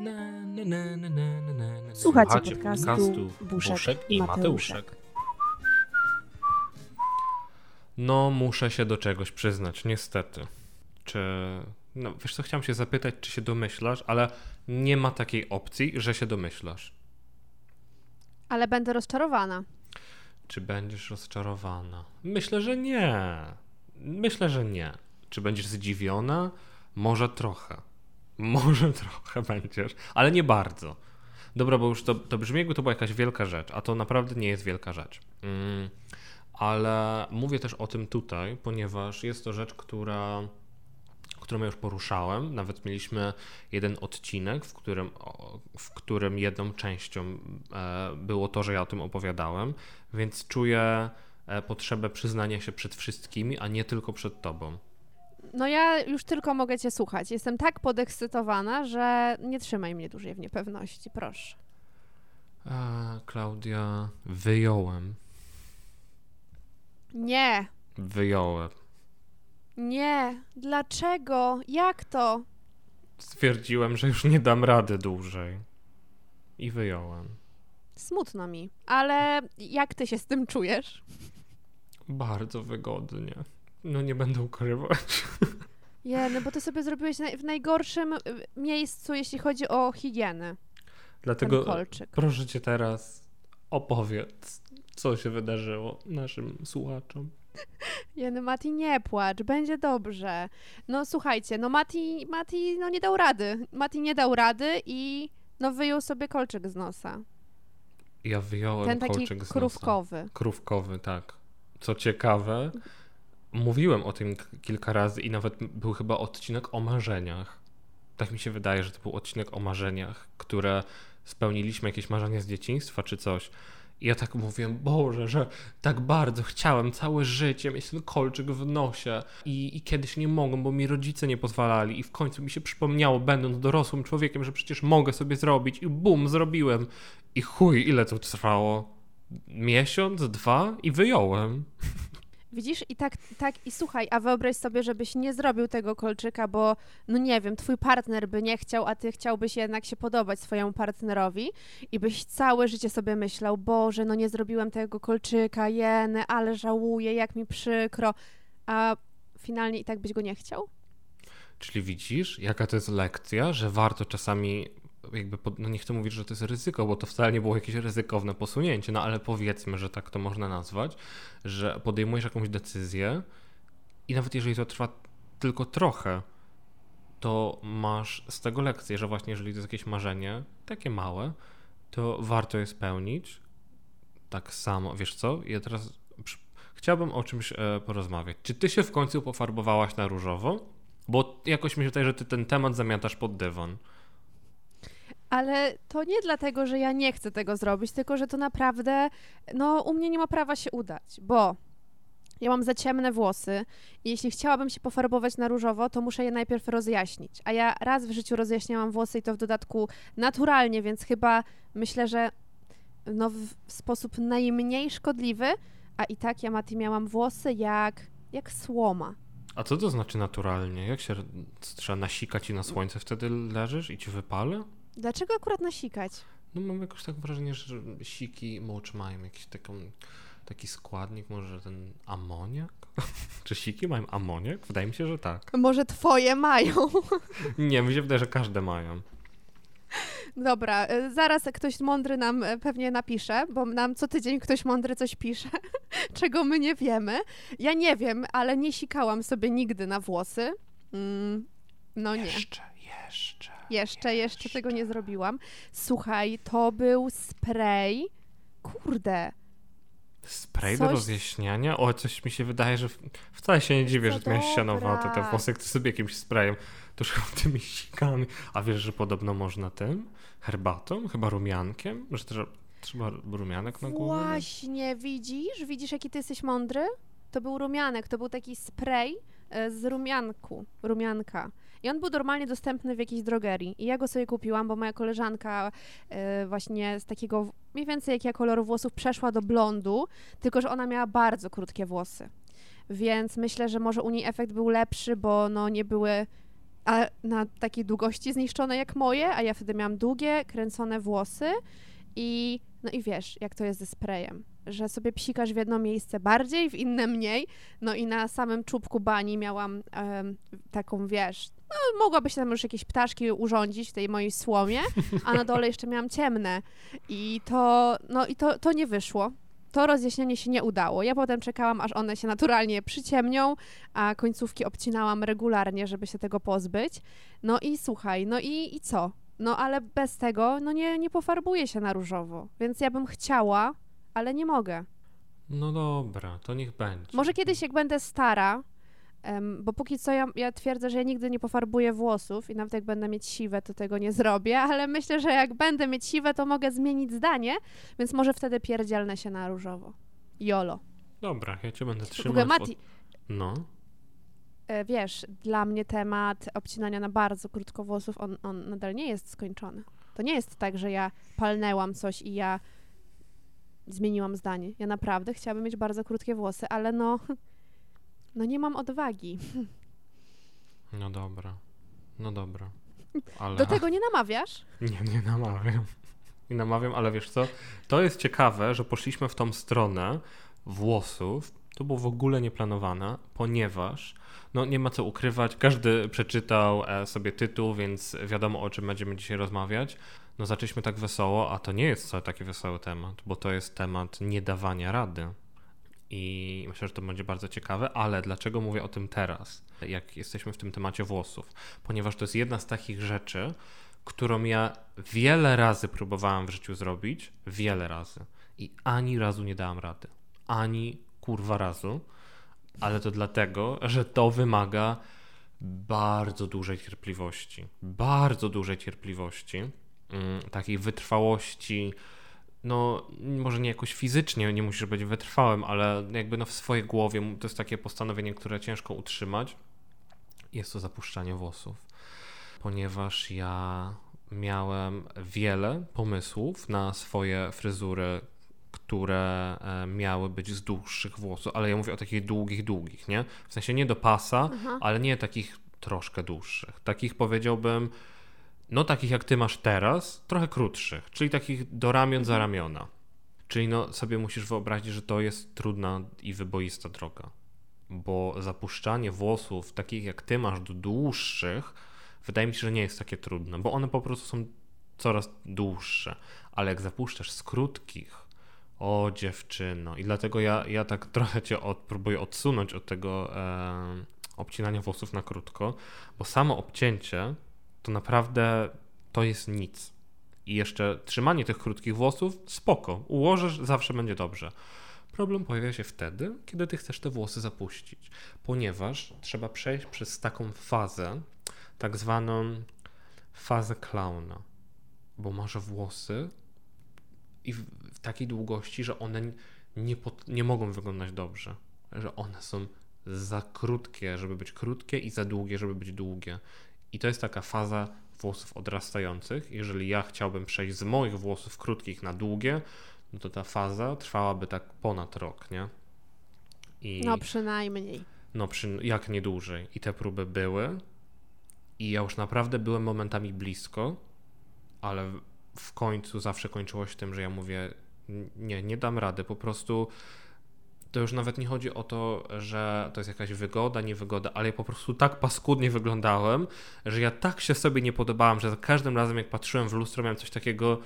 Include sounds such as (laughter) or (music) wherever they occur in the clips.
Na, na, na, na, na, na, na. Słuchacie podcastu Buszek Buszek i i Mateuszek. Mateuszek. No, muszę się do czegoś przyznać, niestety. Czy. No, wiesz co, chciałem się zapytać, czy się domyślasz, ale nie ma takiej opcji, że się domyślasz. Ale będę rozczarowana. Czy będziesz rozczarowana? Myślę, że nie. Myślę, że nie. Czy będziesz zdziwiona? Może trochę. Może (laughs) trochę będziesz, ale nie bardzo. Dobra, bo już to, to brzmi jakby to była jakaś wielka rzecz, a to naprawdę nie jest wielka rzecz. Mm, ale mówię też o tym tutaj, ponieważ jest to rzecz, która, którą ja już poruszałem. Nawet mieliśmy jeden odcinek, w którym, w którym jedną częścią e, było to, że ja o tym opowiadałem, więc czuję e, potrzebę przyznania się przed wszystkimi, a nie tylko przed tobą. No ja już tylko mogę cię słuchać. Jestem tak podekscytowana, że nie trzymaj mnie dłużej w niepewności, proszę. E, Klaudia, wyjąłem. Nie, Wyjąłem. nie. Dlaczego? Jak to? Stwierdziłem, że już nie dam rady dłużej. I wyjąłem. Smutno mi. Ale jak ty się z tym czujesz? Bardzo wygodnie. No nie będę ukrywać. (laughs) Je, no bo ty sobie zrobiłeś w najgorszym y, miejscu, jeśli chodzi o higienę. Dlatego proszę cię teraz opowiedz, co się wydarzyło naszym słuchaczom. (laughs) Jeny, Mati, nie płacz, będzie dobrze. No słuchajcie, no Mati, Mati no nie dał rady. Mati nie dał rady i no wyjął sobie kolczyk z nosa. Ja wyjąłem Ten taki kolczyk z nosa. krówkowy. Krówkowy, tak. Co ciekawe, mówiłem o tym kilka razy i nawet był chyba odcinek o marzeniach. Tak mi się wydaje, że to był odcinek o marzeniach, które spełniliśmy jakieś marzenia z dzieciństwa czy coś. I ja tak mówiłem, Boże, że tak bardzo chciałem całe życie mieć ten kolczyk w nosie i, i kiedyś nie mogłem, bo mi rodzice nie pozwalali i w końcu mi się przypomniało, będąc dorosłym człowiekiem, że przecież mogę sobie zrobić i bum, zrobiłem. I chuj, ile to trwało? Miesiąc, dwa i wyjąłem. (laughs) Widzisz? I tak, tak, i słuchaj, a wyobraź sobie, żebyś nie zrobił tego kolczyka, bo no nie wiem, twój partner by nie chciał, a ty chciałbyś jednak się podobać swojemu partnerowi i byś całe życie sobie myślał, Boże, no nie zrobiłem tego kolczyka, jeny, ale żałuję, jak mi przykro, a finalnie i tak byś go nie chciał? Czyli widzisz, jaka to jest lekcja, że warto czasami, jakby, pod, no nie chcę mówić, że to jest ryzyko, bo to wcale nie było jakieś ryzykowne posunięcie, no ale powiedzmy, że tak to można nazwać, że podejmujesz jakąś decyzję i nawet jeżeli to trwa tylko trochę, to masz z tego lekcję, że właśnie jeżeli to jest jakieś marzenie, takie małe, to warto je spełnić. Tak samo, wiesz co? Ja teraz przy- chciałbym o czymś e, porozmawiać. Czy ty się w końcu pofarbowałaś na różowo? Bo jakoś mi się wydaje, że ty ten temat zamiatasz pod dywan. Ale to nie dlatego, że ja nie chcę tego zrobić, tylko że to naprawdę, no u mnie nie ma prawa się udać, bo ja mam za ciemne włosy i jeśli chciałabym się pofarbować na różowo, to muszę je najpierw rozjaśnić. A ja raz w życiu rozjaśniałam włosy i to w dodatku naturalnie, więc chyba myślę, że no w sposób najmniej szkodliwy, a i tak ja, Mati, miałam włosy jak, jak słoma. A co to znaczy naturalnie? Jak się trzeba nasikać i na słońce wtedy leżysz i ci wypale? Dlaczego akurat nasikać? No mam jakoś tak wrażenie, że siki mocz mają jakiś taką, taki składnik, może ten amoniak? (laughs) Czy siki mają amoniak? Wydaje mi się, że tak. Może twoje mają. (laughs) Nie, mi się wydaje, że każde mają. Dobra, y, zaraz ktoś mądry nam y, pewnie napisze, bo nam co tydzień ktoś mądry coś pisze, (laughs) czego my nie wiemy. Ja nie wiem, ale nie sikałam sobie nigdy na włosy. Mm, no nie. Jeszcze, jeszcze. Jeszcze, jeszcze tego nie zrobiłam. Słuchaj, to był spray. Kurde. Spray do Coś- rozjaśniania? O, coś mi się wydaje, że wcale się nie dziwię, Co że ty miałeś sianowate te włosy, jak ty sobie jakimś sprayem, chyba (laughs) tymi sikami. A wiesz, że podobno można tym? Herbatą? Chyba rumiankiem? Że trzeba, trzeba rumianek na głowę? Właśnie, widzisz? Widzisz, jaki ty jesteś mądry? To był rumianek, to był taki spray e, z rumianku, rumianka. I on był normalnie dostępny w jakiejś drogerii. I ja go sobie kupiłam, bo moja koleżanka e, właśnie z takiego mniej więcej jak ja koloru włosów przeszła do blondu, tylko że ona miała bardzo krótkie włosy. Więc myślę, że może u niej efekt był lepszy, bo no nie były a, na takiej długości zniszczone jak moje, a ja wtedy miałam długie, kręcone włosy i no i wiesz, jak to jest ze sprayem, że sobie psikasz w jedno miejsce bardziej, w inne mniej, no i na samym czubku bani miałam em, taką, wiesz, no mogłaby się tam już jakieś ptaszki urządzić w tej mojej słomie, a na dole jeszcze miałam ciemne i to, no i to, to nie wyszło. To rozjaśnienie się nie udało. Ja potem czekałam, aż one się naturalnie przyciemnią, a końcówki obcinałam regularnie, żeby się tego pozbyć. No i słuchaj, no i, i co? No ale bez tego, no nie, nie pofarbuję się na różowo. Więc ja bym chciała, ale nie mogę. No dobra, to niech będzie. Może kiedyś, jak będę stara, bo póki co ja, ja twierdzę, że ja nigdy nie pofarbuję włosów i nawet jak będę mieć siwe, to tego nie zrobię, (laughs) ale myślę, że jak będę mieć siwe, to mogę zmienić zdanie, więc może wtedy pierdzielnę się na różowo. Jolo. Dobra, ja cię będę W trzymał. ogóle Mati, No. e, wiesz, dla mnie temat obcinania na bardzo krótko włosów, on, on nadal nie jest skończony. To nie jest tak, że ja palnęłam coś i ja zmieniłam zdanie. Ja naprawdę chciałabym mieć bardzo krótkie włosy, ale no, (laughs) no nie mam odwagi. No dobra. No dobra. Ale... Do tego nie namawiasz? (laughs) Nie, nie namawiam. Nie namawiam, ale wiesz co? To jest ciekawe, że poszliśmy w tą stronę włosów. To było w ogóle nieplanowane, ponieważ no nie ma co ukrywać. Każdy przeczytał e, sobie tytuł, więc wiadomo o czym będziemy dzisiaj rozmawiać. No zaczęliśmy tak wesoło, a to nie jest wcale taki wesoły temat, bo to jest temat niedawania rady. I myślę, że to będzie bardzo ciekawe, ale dlaczego mówię o tym teraz, jak jesteśmy w tym temacie włosów? Ponieważ to jest jedna z takich rzeczy, którą ja wiele razy próbowałem w życiu zrobić, wiele razy i ani razu nie dałem rady. Ani kurwa razu, ale to dlatego, że to wymaga bardzo dużej cierpliwości. Bardzo dużej cierpliwości, mm, takiej wytrwałości. No, może nie jakoś fizycznie, nie musisz być wytrwałym, ale jakby no w swojej głowie to jest takie postanowienie, które ciężko utrzymać. Jest to zapuszczanie włosów ponieważ ja miałem wiele pomysłów na swoje fryzury, które e, miały być z dłuższych włosów, ale ja mówię o takich długich, długich, nie? W sensie nie do pasa, ale nie takich troszkę dłuższych. Takich powiedziałbym, no takich jak ty masz teraz, trochę krótszych, czyli takich do ramion za ramiona. Czyli no sobie musisz wyobrazić, że to jest trudna i wyboista droga. Bo zapuszczanie włosów takich jak ty masz do dłuższych, wydaje mi się, że nie jest takie trudne, bo one po prostu są coraz dłuższe. Ale jak zapuszczasz z krótkich, o dziewczyno, i dlatego ja, ja tak (laughs) trochę cię od, próbuję odsunąć od tego e, obcinania włosów na krótko, bo samo obcięcie to naprawdę to jest nic. I jeszcze trzymanie tych krótkich włosów, spoko, ułożysz, zawsze będzie dobrze. Problem pojawia się wtedy, kiedy ty chcesz te włosy zapuścić, ponieważ trzeba przejść przez taką fazę, tak zwaną fazę klauna, bo masz włosy i w, takiej długości, że one nie, pot, nie mogą wyglądać dobrze, że one są za krótkie, żeby być krótkie i za długie, żeby być długie. I to jest taka faza włosów odrastających. Jeżeli ja chciałbym przejść z moich włosów krótkich na długie, no to ta faza trwałaby tak ponad rok, nie? I... No przynajmniej. No, przy, jak nie dłużej. I te próby były. I ja już naprawdę byłem momentami blisko, ale w- końcu zawsze kończyło się tym, że ja mówię: "N- Nie, nie dam rady. Po prostu to już nawet nie chodzi o to, że to jest jakaś wygoda, niewygoda, ale ja po prostu tak paskudnie wyglądałem, że ja tak się sobie nie podobałem, że za każdym razem, jak patrzyłem w lustro, miałem coś takiego.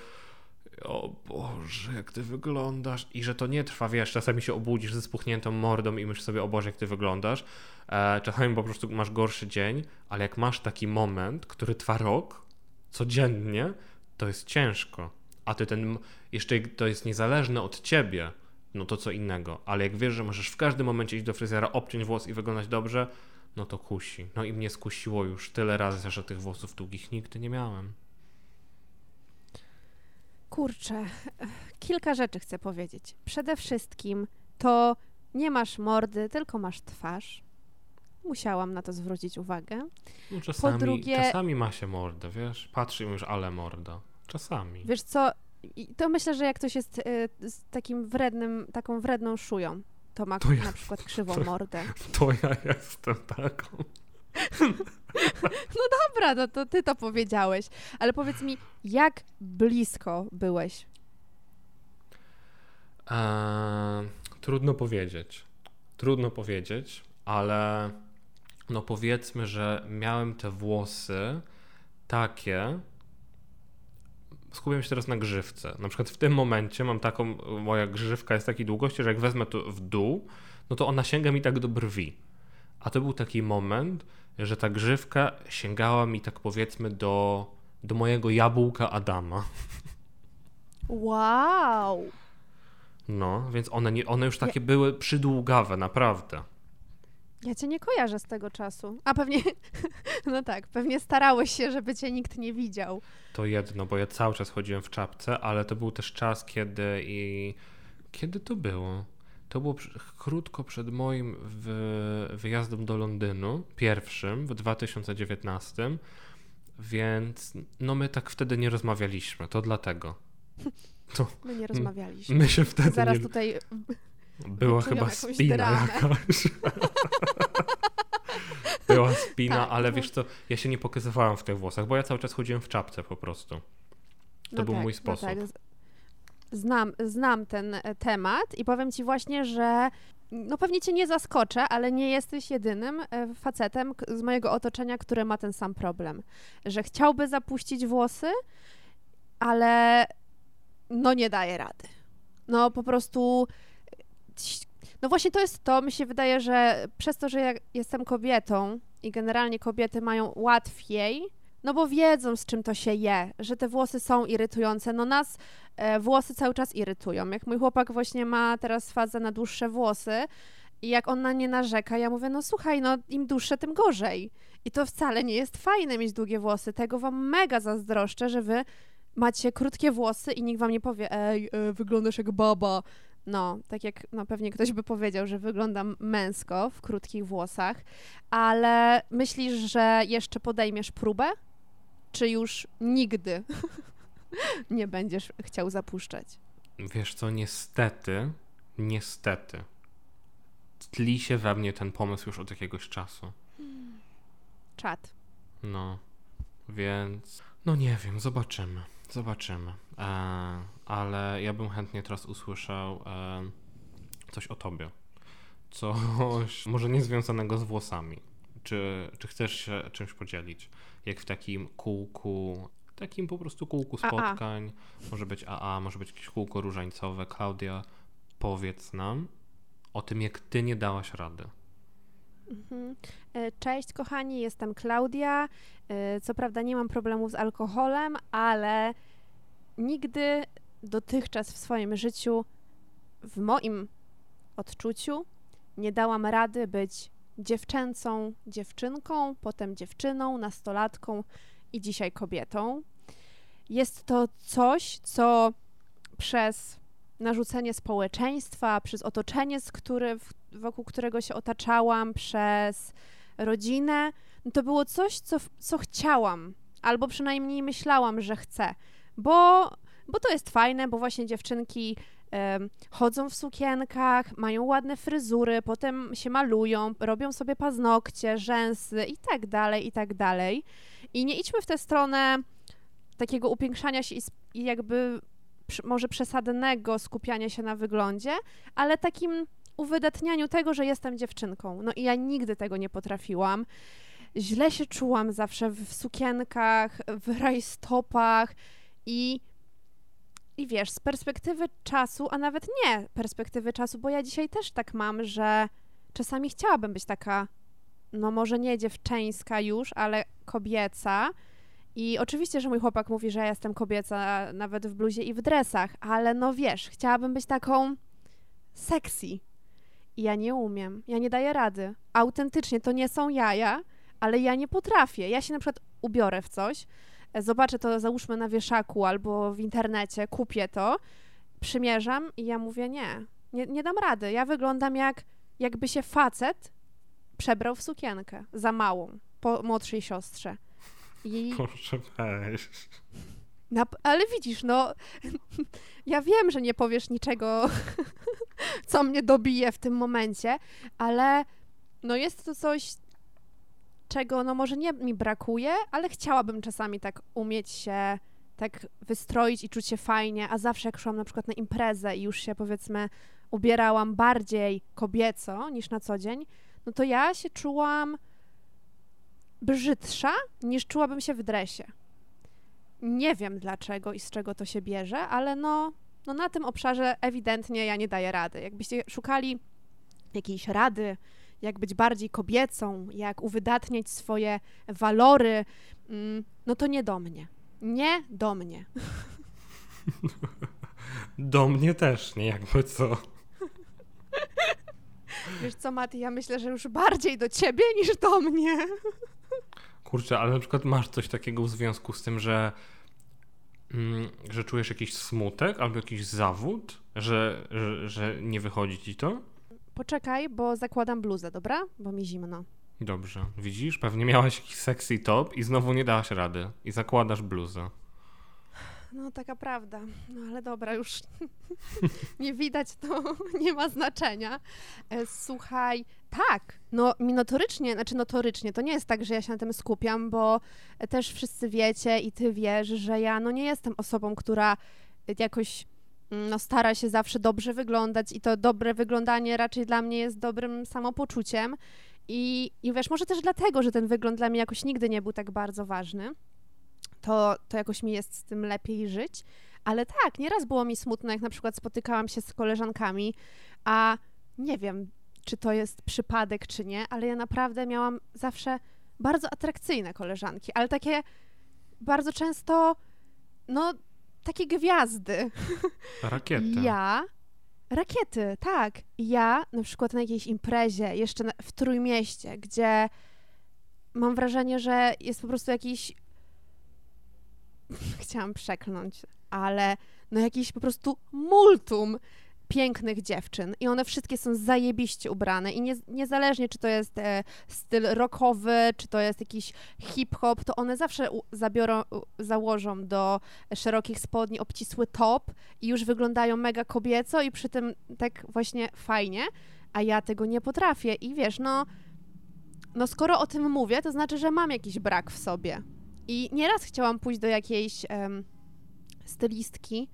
O Boże, jak ty wyglądasz. I że to nie trwa, wiesz, czasami się obudzisz ze spuchniętą mordą i myślisz sobie, o Boże, jak ty wyglądasz. E, czasami po prostu masz gorszy dzień, ale jak masz taki moment, który trwa rok, codziennie, to jest ciężko. A ty ten, jeszcze to jest niezależne od ciebie, no to co innego. Ale jak wiesz, że możesz w każdym momencie iść do fryzjera, obciąć włos i wyglądać dobrze, no to kusi. No i mnie skusiło już tyle razy, że tych włosów długich nigdy nie miałem. Kurczę, kilka rzeczy chcę powiedzieć. Przede wszystkim to nie masz mordy, tylko masz twarz. Musiałam na to zwrócić uwagę. No czasami, po drugie, czasami ma się mordę, wiesz? Patrzy już, ale morda. Czasami. Wiesz co, to myślę, że jak ktoś jest y, z takim wrednym, taką wredną szują, to ma to ja, na przykład krzywą to, mordę. To ja jestem taką. (laughs) No dobra, no to ty to powiedziałeś. Ale powiedz mi, jak blisko byłeś? Eee, trudno powiedzieć. Trudno powiedzieć, ale no powiedzmy, że miałem te włosy takie. Skupiam się teraz na grzywce. Na przykład w tym momencie mam taką, moja grzywka jest takiej długości, że jak wezmę to w dół, no to ona sięga mi tak do brwi. A to był taki moment, że ta grzywka sięgała mi tak powiedzmy do, do mojego jabłka Adama. Wow! No, więc one, nie, one już takie ja... były przydługawe, naprawdę. Ja cię nie kojarzę z tego czasu. A pewnie, (laughs) no tak, pewnie starałeś się, żeby cię nikt nie widział. To jedno, bo ja cały czas chodziłem w czapce, ale to był też czas, kiedy i... Kiedy to było? To było krótko przed moim wyjazdem do Londynu, pierwszym w 2019, więc no my tak wtedy nie rozmawialiśmy, to dlatego. (laughs) To, my nie rozmawialiśmy. My się wtedy Zaraz nie... tutaj (laughs) była chyba spina dramę. jakaś. (laughs) Była spina, tak, ale no. wiesz co, ja się nie pokazywałam w tych włosach, bo ja cały czas chodziłem w czapce po prostu. To no był tak, mój sposób. No tak znam, znam ten e, temat i powiem ci właśnie, że no pewnie cię nie zaskoczę, ale nie jesteś jedynym e, facetem z mojego otoczenia, który ma ten sam problem. Że chciałby zapuścić włosy, ale no nie daje rady. No po prostu. No właśnie to jest to, mi się wydaje, że przez to, że ja jestem kobietą i generalnie kobiety mają łatwiej no bo wiedzą, z czym to się je, że te włosy są irytujące. No nas e, włosy cały czas irytują. Jak mój chłopak właśnie ma teraz fazę na dłuższe włosy i jak on na nie narzeka, ja mówię, no słuchaj, no im dłuższe, tym gorzej. I to wcale nie jest fajne mieć długie włosy. Tego wam mega zazdroszczę, że wy macie krótkie włosy i nikt wam nie powie, ej, e, wyglądasz jak baba. No, tak jak no, pewnie ktoś by powiedział, że wyglądam męsko w krótkich włosach, ale myślisz, że jeszcze podejmiesz próbę? czy już nigdy (laughs) nie będziesz chciał zapuszczać? Wiesz co, niestety, niestety, tli się we mnie ten pomysł już od jakiegoś czasu. Czad. No, więc, no nie wiem, zobaczymy, zobaczymy. E, ale ja bym chętnie teraz usłyszał e, coś o tobie. Coś (laughs) może nie związanego z włosami. Czy, czy chcesz się czymś podzielić? jak w takim kółku, takim po prostu kółku spotkań. AA. Może być AA, może być jakieś kółko różańcowe. Klaudia, powiedz nam o tym, jak ty nie dałaś rady. Mhm. E, cześć kochani, jestem Klaudia. E, co prawda nie mam problemów z alkoholem, ale nigdy dotychczas w swoim życiu, w moim odczuciu, nie dałam rady być dziewczęcą dziewczynką, potem dziewczyną, nastolatką i dzisiaj kobietą. Jest to coś, co przez narzucenie społeczeństwa, przez otoczenie, z który, wokół którego się otaczałam, przez rodzinę, no to było coś, co, co chciałam, albo przynajmniej myślałam, że chcę, bo, bo to jest fajne, bo właśnie dziewczynki chodzą w sukienkach, mają ładne fryzury, potem się malują, robią sobie paznokcie, rzęsy i tak dalej, i tak dalej. I nie idźmy w tę stronę takiego upiększania się i jakby może przesadnego skupiania się na wyglądzie, ale takim uwydatnianiu tego, że jestem dziewczynką. No i ja nigdy tego nie potrafiłam. Źle się czułam zawsze w sukienkach, w rajstopach i i wiesz, z perspektywy czasu, a nawet nie perspektywy czasu, bo ja dzisiaj też tak mam, że czasami chciałabym być taka, no może nie dziewczęska już, ale kobieca. I oczywiście, że mój chłopak mówi, że ja jestem kobieca nawet w bluzie i w dresach, ale no wiesz, chciałabym być taką sexy. I ja nie umiem, ja nie daję rady. Autentycznie to nie są jaja, ale ja nie potrafię. Ja się na przykład ubiorę w coś, zobaczę to załóżmy na wieszaku albo w internecie, kupię to, przymierzam i ja mówię nie, nie, nie dam rady. Ja wyglądam jak jakby się facet przebrał w sukienkę za małą, po młodszej siostrze. I... (laughs) Proszę weź. Na, ale widzisz, no, (laughs) ja wiem, że nie powiesz niczego, (laughs) co mnie dobije w tym momencie, ale no jest to coś, czego no może nie mi brakuje, ale chciałabym czasami tak umieć się tak wystroić i czuć się fajnie, a zawsze jak szłam na przykład na imprezę i już się powiedzmy ubierałam bardziej kobieco niż na co dzień, no to ja się czułam brzydsza niż czułabym się w dresie. Nie wiem dlaczego i z czego to się bierze, ale no, no na tym obszarze ewidentnie ja nie daję rady. Jakbyście szukali jakiejś rady, jak być bardziej kobiecą, jak uwydatniać swoje walory, mm, no to nie do mnie. Nie do mnie. Do mnie też, nie jakby co. Wiesz co, Maty, ja myślę, że już bardziej do ciebie niż do mnie. Kurczę, ale na przykład masz coś takiego w związku z tym, że, mm, że czujesz jakiś smutek albo jakiś zawód, że, że, że nie wychodzi ci to? Poczekaj, bo zakładam bluzę, dobra? Bo mi zimno. Dobrze. Widzisz? Pewnie miałaś jakiś sexy top i znowu nie dałaś rady. I zakładasz bluzę. No, taka prawda. No ale dobra, już (laughs) nie widać, to (laughs) nie ma znaczenia. E, słuchaj, tak, no mi notorycznie, znaczy notorycznie, to nie jest tak, że ja się na tym skupiam, bo też wszyscy wiecie i ty wiesz, że ja no nie jestem osobą, która jakoś no, stara się zawsze dobrze wyglądać i to dobre wyglądanie raczej dla mnie jest dobrym samopoczuciem. I, I wiesz, może też dlatego, że ten wygląd dla mnie jakoś nigdy nie był tak bardzo ważny to, to jakoś mi jest z tym lepiej żyć. Ale tak, nieraz było mi smutno, jak na przykład spotykałam się z koleżankami, a nie wiem, czy to jest przypadek, czy nie, ale ja naprawdę miałam zawsze bardzo atrakcyjne koleżanki, ale takie bardzo często, no, takie gwiazdy. Rakiety. Ja, rakiety, tak. Ja na przykład na jakiejś imprezie, jeszcze w Trójmieście, gdzie mam wrażenie, że jest po prostu jakiś (laughs) chciałam przekląć, ale no jakiś po prostu multum pięknych dziewczyn i one wszystkie są zajebiście ubrane i nie, niezależnie czy to jest e, styl rockowy, czy to jest jakiś hip-hop, to one zawsze u, zabiorą, u, założą do szerokich spodni obcisły top i już wyglądają mega kobieco i przy tym tak właśnie fajnie, a ja tego nie potrafię i wiesz, no no skoro o tym mówię, to znaczy, że mam jakiś brak w sobie. I nieraz chciałam pójść do jakiejś um, stylistki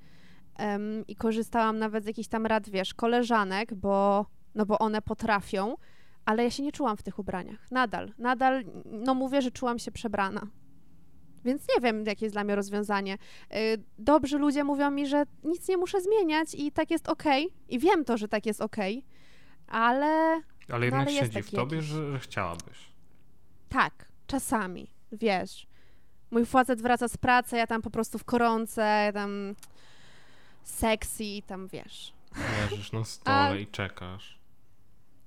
um, i korzystałam nawet z jakichś tam rad, wiesz, koleżanek, bo, no bo one potrafią, ale ja się nie czułam w tych ubraniach. Nadal, nadal, no mówię, że czułam się przebrana. Więc nie wiem, jakie jest dla mnie rozwiązanie. Y, dobrzy ludzie mówią mi, że nic nie muszę zmieniać i tak jest okej. Okay. I wiem to, że tak jest okej, okay, ale. Ale jednak siedzi w tobie, że, że chciałabyś. Tak, czasami, wiesz mój facet wraca z pracy, ja tam po prostu w koronce, ja tam sexy, tam wiesz. Leżysz na (laughs) stole A... i czekasz.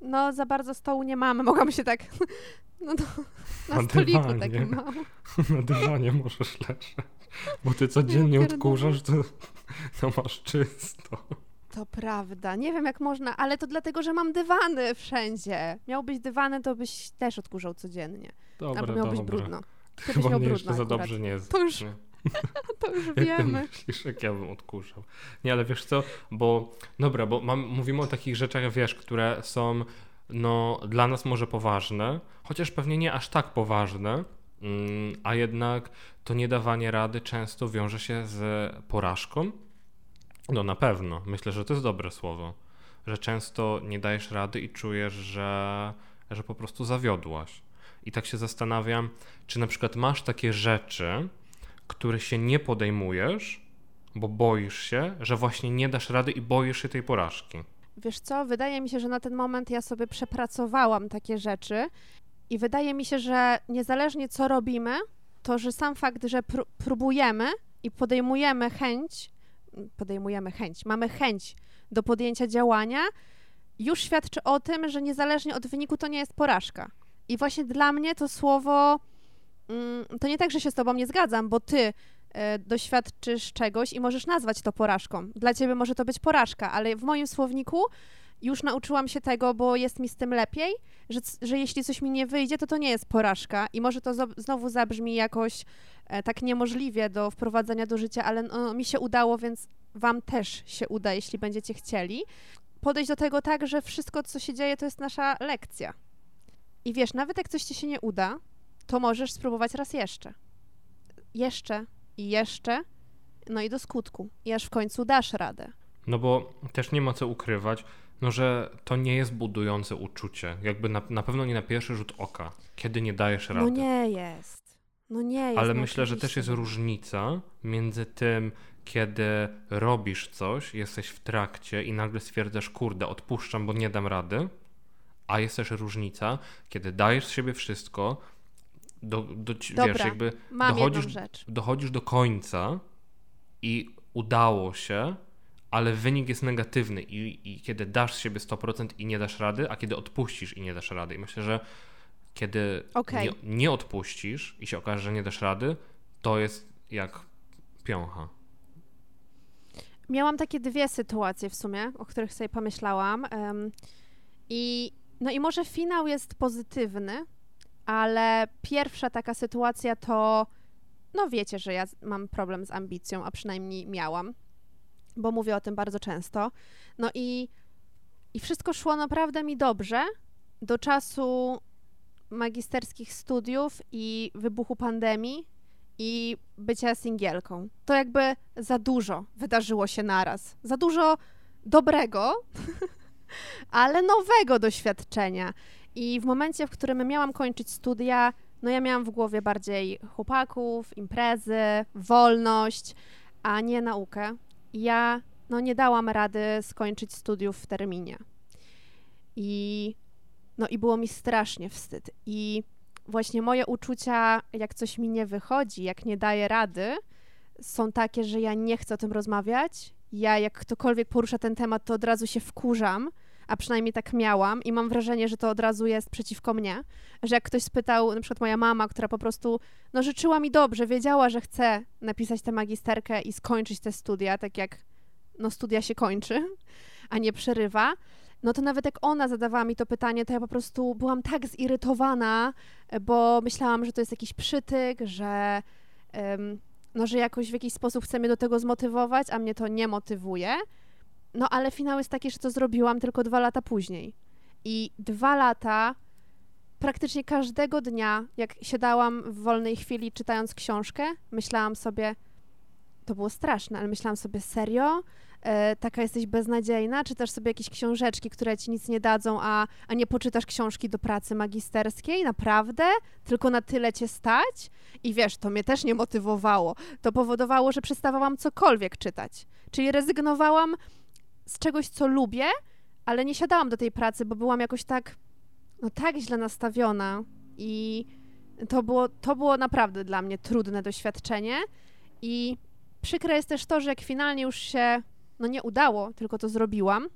No, za bardzo stołu nie mamy, mogłam się tak (laughs) no to, na, na stoliku dywanie. takim małym. (laughs) Na dywanie możesz leżeć, bo ty codziennie odkurzasz, to, to masz czysto. To prawda. Nie wiem, jak można, ale to dlatego, że mam dywany wszędzie. Miał być dywany, to byś też odkurzał codziennie. Dobra, Albo miał być brudno. Chyba mnie jeszcze za dobrze nie jest. To już, nie? (laughs) to już wiemy. Jak myślisz, jak ja bym odkurzał. Nie, ale wiesz co, bo dobra, bo mam, mówimy o takich rzeczach, wiesz, które są no, dla nas może poważne, chociaż pewnie nie aż tak poważne, mm, a jednak to niedawanie rady często wiąże się z porażką. No na pewno, myślę, że to jest dobre słowo, że często nie dajesz rady i czujesz, że, że po prostu zawiodłaś. I tak się zastanawiam, czy na przykład masz takie rzeczy, które się nie podejmujesz, bo boisz się, że właśnie nie dasz rady i boisz się tej porażki. Wiesz co, wydaje mi się, że na ten moment ja sobie przepracowałam takie rzeczy i wydaje mi się, że niezależnie co robimy, to że sam fakt, że pró próbujemy i podejmujemy chęć, podejmujemy chęć, mamy chęć do podjęcia działania, już świadczy o tym, że niezależnie od wyniku to nie jest porażka. I właśnie dla mnie to słowo, to nie tak, że się z tobą nie zgadzam, bo ty e, doświadczysz czegoś i możesz nazwać to porażką. Dla ciebie może to być porażka, ale w moim słowniku już nauczyłam się tego, bo jest mi z tym lepiej, że, że jeśli coś mi nie wyjdzie, to to nie jest porażka i może to znowu zabrzmi jakoś e, tak niemożliwie do wprowadzenia do życia, ale no, mi się udało, więc wam też się uda, jeśli będziecie chcieli. Podejść do tego tak, że wszystko, co się dzieje, to jest nasza lekcja. I wiesz, nawet jak coś ci się nie uda, to możesz spróbować raz jeszcze. Jeszcze i jeszcze, no i do skutku. I aż w końcu dasz radę. No bo też nie ma co ukrywać, no że to nie jest budujące uczucie. Jakby na, na pewno nie na pierwszy rzut oka, kiedy nie dajesz no rady. No nie jest. No nie jest. Ale no myślę, że też jest różnica między tym, kiedy robisz coś, jesteś w trakcie i nagle stwierdzasz, kurde, odpuszczam, bo nie dam rady, a jest też różnica, kiedy dajesz z siebie wszystko, do, do, Dobra, wiesz, jakby dochodzisz, rzecz. dochodzisz do końca i udało się, ale wynik jest negatywny i, i kiedy dasz z siebie 100% i nie dasz rady, a kiedy odpuścisz i nie dasz rady. I myślę, że kiedy okay. nie, nie odpuścisz i się okaże, że nie dasz rady, to jest jak piącha. Miałam takie dwie sytuacje w sumie, o których sobie pomyślałam. Um, I no i może finał jest pozytywny, ale pierwsza taka sytuacja to, no wiecie, że ja mam problem z ambicją, a przynajmniej miałam, bo mówię o tym bardzo często. No i, i wszystko szło naprawdę mi dobrze do czasu magisterskich studiów i wybuchu pandemii i bycia singielką. To jakby za dużo wydarzyło się naraz. Za dużo dobrego, (laughs) ale nowego doświadczenia. I w momencie, w którym miałam kończyć studia, no ja miałam w głowie bardziej chłopaków, imprezy, wolność, a nie naukę. I ja no nie dałam rady skończyć studiów w terminie. I no i było mi strasznie wstyd. I właśnie moje uczucia, jak coś mi nie wychodzi, jak nie daję rady, są takie, że ja nie chcę o tym rozmawiać. Ja, jak ktokolwiek porusza ten temat, to od razu się wkurzam, a przynajmniej tak miałam i mam wrażenie, że to od razu jest przeciwko mnie. Że jak ktoś spytał, na przykład moja mama, która po prostu no, życzyła mi dobrze, wiedziała, że chce napisać tę magisterkę i skończyć te studia, tak jak no, studia się kończy, a nie przerywa, no to nawet jak ona zadawała mi to pytanie, to ja po prostu byłam tak zirytowana, bo myślałam, że to jest jakiś przytyk, że, um, no, że jakoś w jakiś sposób chce mnie do tego zmotywować, a mnie to nie motywuje. No ale finał jest taki, że to zrobiłam tylko dwa lata później. I dwa lata, praktycznie każdego dnia, jak siadałam w wolnej chwili czytając książkę, myślałam sobie, to było straszne, ale myślałam sobie, serio? E, taka jesteś beznadziejna? Czytasz sobie jakieś książeczki, które ci nic nie dadzą, a, a nie poczytasz książki do pracy magisterskiej? Naprawdę? Tylko na tyle cię stać? I wiesz, to mnie też nie motywowało. To powodowało, że przestawałam cokolwiek czytać. Czyli rezygnowałam z czegoś, co lubię, ale nie siadałam do tej pracy, bo byłam jakoś tak, no tak źle nastawiona i to było, to było naprawdę dla mnie trudne doświadczenie i przykre jest też to, że jak finalnie już się no nie udało, tylko to zrobiłam,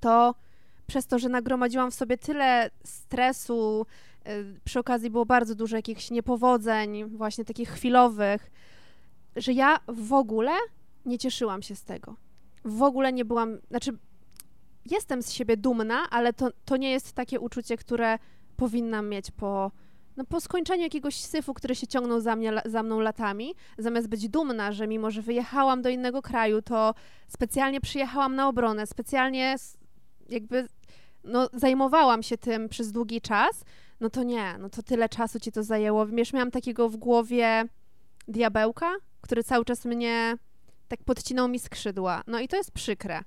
to przez to, że nagromadziłam w sobie tyle stresu, y, przy okazji było bardzo dużo jakichś niepowodzeń, właśnie takich chwilowych, że ja w ogóle nie cieszyłam się z tego. W ogóle nie byłam, znaczy jestem z siebie dumna, ale to, to nie jest takie uczucie, które powinnam mieć po no po skończeniu jakiegoś syfu, który się ciągnął za, mnie, za mną latami, zamiast być dumna, że mimo, że wyjechałam do innego kraju, to specjalnie przyjechałam na obronę, specjalnie jakby no, zajmowałam się tym przez długi czas, no to nie, no to tyle czasu ci to zajęło. Wiesz, miałam takiego w głowie diabełka, który cały czas mnie tak podcinał mi skrzydła. No i to jest przykre.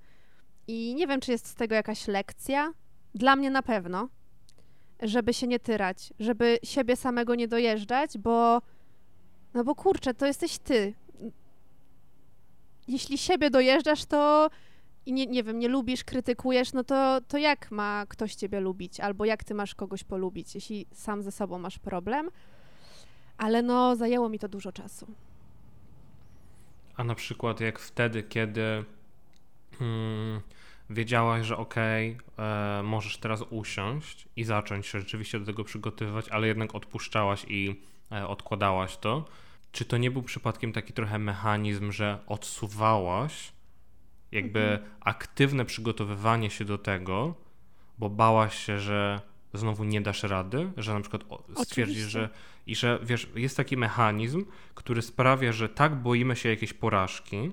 I nie wiem, czy jest z tego jakaś lekcja. Dla mnie na pewno żeby się nie tyrać, żeby siebie samego nie dojeżdżać, bo no bo kurczę, to jesteś ty. Jeśli siebie dojeżdżasz, to i nie, nie wiem, nie lubisz, krytykujesz, no to, to jak ma ktoś ciebie lubić? Albo jak ty masz kogoś polubić, jeśli sam ze sobą masz problem? Ale no, zajęło mi to dużo czasu. A na przykład jak wtedy, kiedy hmm, wiedziałaś, że okej, okay, e, możesz teraz usiąść i zacząć się rzeczywiście do tego przygotowywać, ale jednak odpuszczałaś i e, odkładałaś to. Czy to nie był przypadkiem taki trochę mechanizm, że odsuwałaś jakby mhm. aktywne przygotowywanie się do tego, bo bałaś się, że znowu nie dasz rady, że na przykład stwierdzisz, że i że wiesz, jest taki mechanizm, który sprawia, że tak boimy się jakiejś porażki.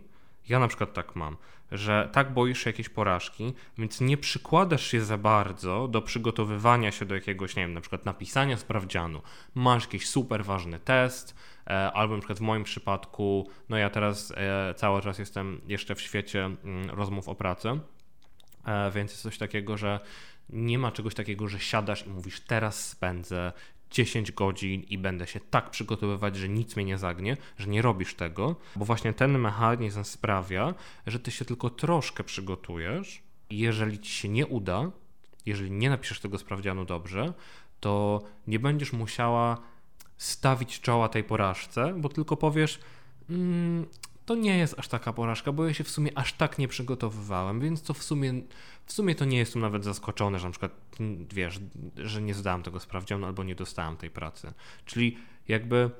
Ja na przykład tak mam, że tak boisz się jakiejś porażki, więc nie przykładasz się za bardzo do przygotowywania się do jakiegoś, nie wiem, na przykład napisania sprawdzianu. Masz jakiś super ważny test, e, albo na przykład w moim przypadku, no ja teraz e, cały czas jestem jeszcze w świecie mm, rozmów o pracy, e, więc jest coś takiego, że nie ma czegoś takiego, że siadasz i mówisz, teraz spędzę 10 godzin i będę się tak przygotowywać, że nic mnie nie zagnie, że nie robisz tego, bo właśnie ten mechanizm sprawia, że ty się tylko troszkę przygotujesz i jeżeli ci się nie uda, jeżeli nie napiszesz tego sprawdzianu dobrze, to nie będziesz musiała stawić czoła tej porażce, bo tylko powiesz, mm, to nie jest aż taka porażka, bo ja się w sumie aż tak nie przygotowywałem, więc to w sumie, w sumie to nie jestem nawet zaskoczony, że na przykład, mm, wiesz, że nie zdałem tego sprawdzianu albo nie dostałem tej pracy. Czyli jakby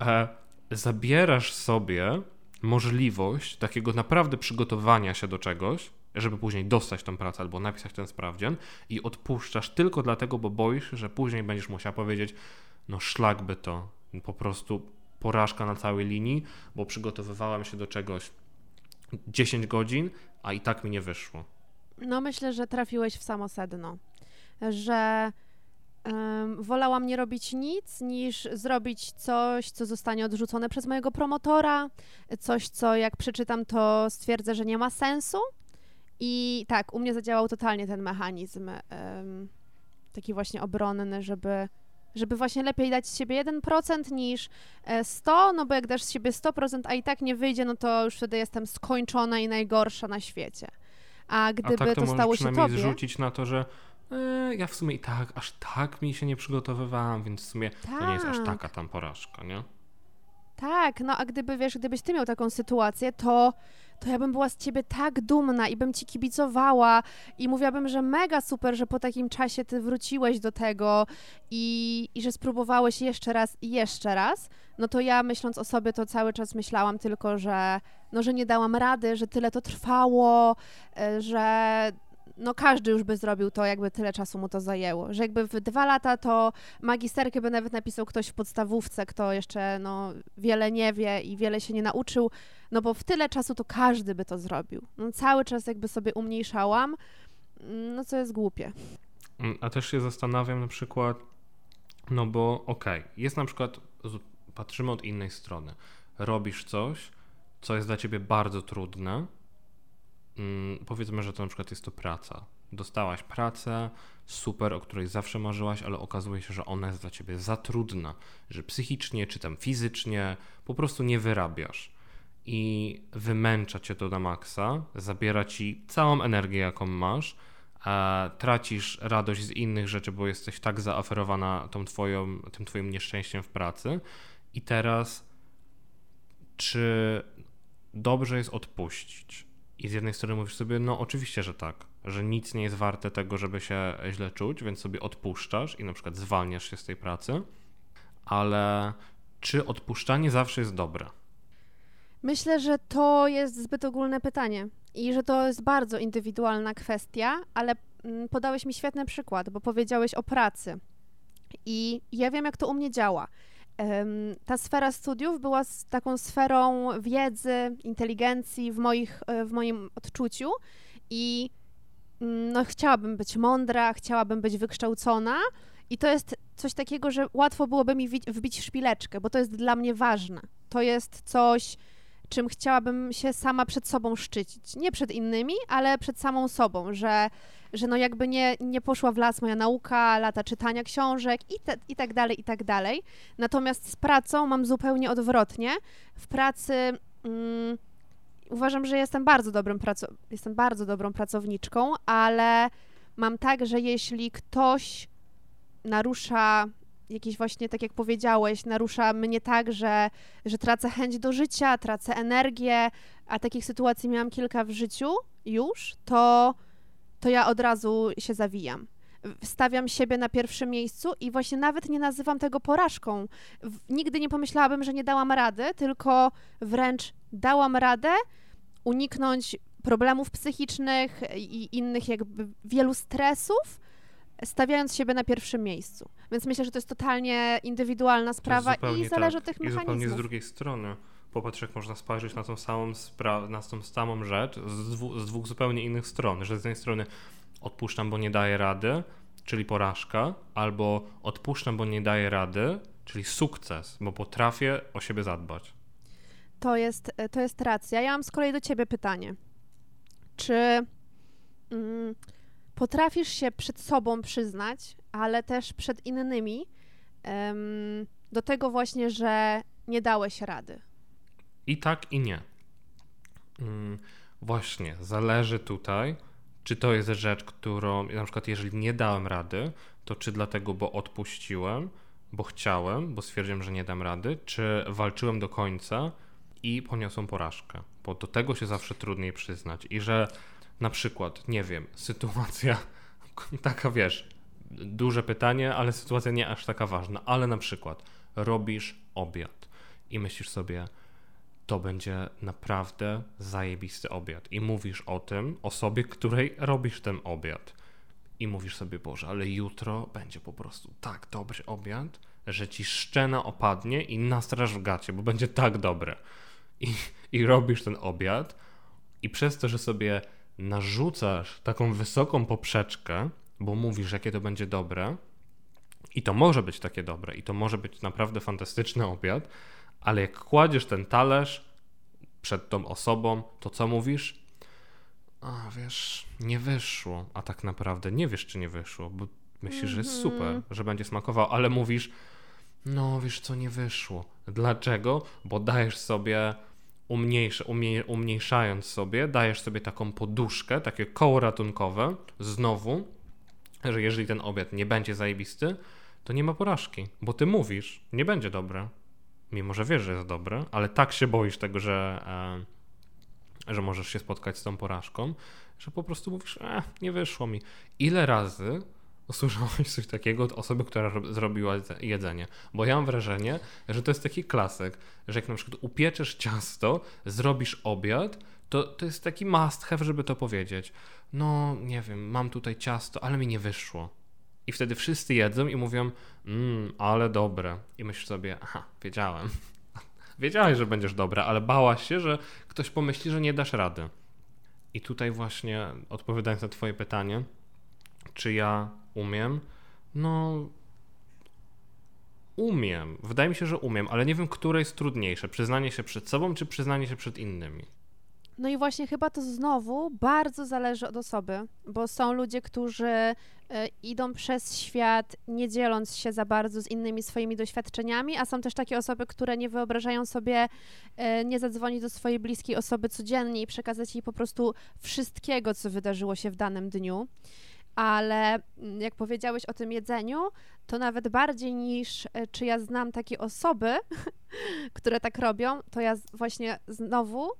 e, zabierasz sobie możliwość takiego naprawdę przygotowania się do czegoś, żeby później dostać tą pracę albo napisać ten sprawdzian i odpuszczasz tylko dlatego, bo boisz, że później będziesz musiał powiedzieć, no szlak by to, po prostu porażka na całej linii, bo przygotowywałem się do czegoś 10 godzin, a i tak mi nie wyszło. No myślę, że trafiłeś w samo sedno, że wolałam nie robić nic, niż zrobić coś, co zostanie odrzucone przez mojego promotora, coś, co jak przeczytam, to stwierdzę, że nie ma sensu. I tak, u mnie zadziałał totalnie ten mechanizm, taki właśnie obronny, żeby żeby właśnie lepiej dać z siebie 1% niż 100, e, no bo jak dasz z siebie 100%, a i tak nie wyjdzie, no to już wtedy jestem skończona i najgorsza na świecie. A gdyby a tak to, to stało się tobie... zrzucić na to, że e, ja w sumie i tak, aż tak mi się nie przygotowywałam, więc w sumie tak. to nie jest aż tak. taka tam porażka, nie? Tak, no a gdyby, wiesz, gdybyś ty miał taką sytuację, to to ja bym była z ciebie tak dumna i bym ci kibicowała i mówiłabym, że mega super, że po takim czasie ty wróciłeś do tego i, i że spróbowałeś jeszcze raz i jeszcze raz, no to ja myśląc o sobie to cały czas myślałam tylko, że no, że nie dałam rady, że tyle to trwało, e, że no każdy już by zrobił to, jakby tyle czasu mu to zajęło. Że jakby w dwa lata to magisterkę by nawet napisał ktoś w podstawówce, kto jeszcze no, wiele nie wie i wiele się nie nauczył, no bo w tyle czasu to każdy by to zrobił. No, cały czas jakby sobie umniejszałam, no co jest głupie. Mm, a też się zastanawiam na przykład, no bo okej, okay, jest na przykład, patrzymy od innej strony, robisz coś, co jest dla ciebie bardzo trudne, mm, powiedzmy, że to na przykład jest to praca. Dostałaś pracę, super, o której zawsze marzyłaś, ale okazuje się, że ona jest dla ciebie za trudna, że psychicznie czy tam fizycznie po prostu nie wyrabiasz. I wymęcza cię to na maksa, zabiera ci całą energię, jaką masz, tracisz radość z innych rzeczy, bo jesteś tak zaaferowana tą twoją, tym twoim nieszczęściem w pracy. I teraz, czy dobrze jest odpuścić? I z jednej strony mówisz sobie, no oczywiście, że tak, że nic nie jest warte tego, żeby się źle czuć, więc sobie odpuszczasz i na przykład zwalniasz się z tej pracy, ale czy odpuszczanie zawsze jest dobre? Myślę, że to jest zbyt ogólne pytanie i że to jest bardzo indywidualna kwestia, ale mm, podałeś mi świetny przykład, bo powiedziałeś o pracy. I ja wiem, jak to u mnie działa ta sfera studiów była taką sferą wiedzy, inteligencji w, moich, e, w moim odczuciu i mm, no, chciałabym być mądra, chciałabym być wykształcona i to jest coś takiego, że łatwo byłoby mi wbić szpileczkę, bo to jest dla mnie ważne. To jest coś, czym chciałabym się sama przed sobą szczycić. Nie przed innymi, ale przed samą sobą, że że no jakby nie, nie poszła w las moja nauka, lata czytania książek i, te, i tak dalej, i tak dalej. Natomiast z pracą mam zupełnie odwrotnie. W pracy mm, uważam, że jestem bardzo dobrym praco- jestem bardzo dobrą pracowniczką, ale mam tak, że jeśli ktoś narusza jakieś właśnie, tak jak powiedziałeś, narusza mnie tak, że, że tracę chęć do życia, tracę energię, a takich sytuacji miałam kilka w życiu już, to, to ja od razu się zawijam. Stawiam siebie na pierwszym miejscu i właśnie nawet nie nazywam tego porażką. Nigdy nie pomyślałabym, że nie dałam rady, tylko wręcz dałam radę uniknąć problemów psychicznych i innych jakby wielu stresów, stawiając siebie na pierwszym miejscu. Więc myślę, że to jest totalnie indywidualna sprawa i zależy tak. od tych I mechanizmów. zupełnie z drugiej strony. Popatrz, jak można spojrzeć na tą samą, spra- na tą samą rzecz z, dwu- z dwóch zupełnie innych stron. Że z jednej strony odpuszczam, bo nie daję rady, czyli porażka, albo odpuszczam, bo nie daję rady, czyli sukces, bo potrafię o siebie zadbać. To jest, to jest racja. Ja mam z kolei do ciebie pytanie. Czy mm, potrafisz się przed sobą przyznać, ale też przed innymi em, do tego właśnie, że nie dałeś rady? I tak, i nie. Mm, właśnie, zależy tutaj, czy to jest rzecz, którą, na przykład, jeżeli nie dałem rady, to czy dlatego, bo odpuściłem, bo chciałem, bo stwierdziłem, że nie dam rady, czy walczyłem do końca i poniosłem porażkę, bo do tego się zawsze trudniej przyznać. I że na przykład, nie wiem, sytuacja (laughs) taka, wiesz, duże pytanie, ale sytuacja nie aż taka ważna, ale na przykład robisz obiad i myślisz sobie, to będzie naprawdę zajebisty obiad. I mówisz o tym osobie, której robisz ten obiad. I mówisz sobie, Boże, ale jutro będzie po prostu tak dobry obiad, że ci szczena opadnie i nastraż w gacie, bo będzie tak dobre. I, I robisz ten obiad i przez to, że sobie narzucasz taką wysoką poprzeczkę, bo mówisz, jakie to będzie dobre, i to może być takie dobre, i to może być naprawdę fantastyczny obiad, ale jak kładziesz ten talerz przed tą osobą, to co mówisz? A wiesz, nie wyszło, a tak naprawdę nie wiesz, czy nie wyszło, bo myślisz, że jest super, Mhm. że będzie smakował, ale mówisz, no wiesz co, nie wyszło. Dlaczego? Bo dajesz sobie, umniejsz, umniej, umniejszając sobie, dajesz sobie taką poduszkę, takie koło ratunkowe, znowu, że jeżeli ten obiad nie będzie zajebisty, to nie ma porażki, bo ty mówisz, nie będzie dobre. Mimo, że wiesz, że jest dobre, ale tak się boisz tego, że, e, że możesz się spotkać z tą porażką, że po prostu mówisz, e, nie wyszło mi. Ile razy usłyszałeś coś takiego od osoby, która ro- zrobiła jedze- jedzenie? Bo ja mam wrażenie, że to jest taki klasyk, że jak na przykład upieczesz ciasto, zrobisz obiad, to, to jest taki must have, żeby to powiedzieć. No, nie wiem, mam tutaj ciasto, ale mi nie wyszło. I wtedy wszyscy jedzą i mówią, mmm, ale dobre. I myślisz sobie, aha, wiedziałem. (laughs) Wiedziałeś, że będziesz dobra, ale bałaś się, że ktoś pomyśli, że nie dasz rady. I tutaj właśnie odpowiadając na twoje pytanie, czy ja umiem? No, umiem. Wydaje mi się, że umiem, ale nie wiem, które jest trudniejsze. Przyznanie się przed sobą, czy przyznanie się przed innymi. No i właśnie chyba to znowu bardzo zależy od osoby, bo są ludzie, którzy e, idą przez świat nie dzieląc się za bardzo z innymi swoimi doświadczeniami, a są też takie osoby, które nie wyobrażają sobie e, nie zadzwonić do swojej bliskiej osoby codziennie i przekazać jej po prostu wszystkiego, co wydarzyło się w danym dniu. Ale mm, jak powiedziałeś o tym jedzeniu, to nawet bardziej niż e, czy ja znam takie osoby, (laughs) które tak robią, to ja właśnie znowu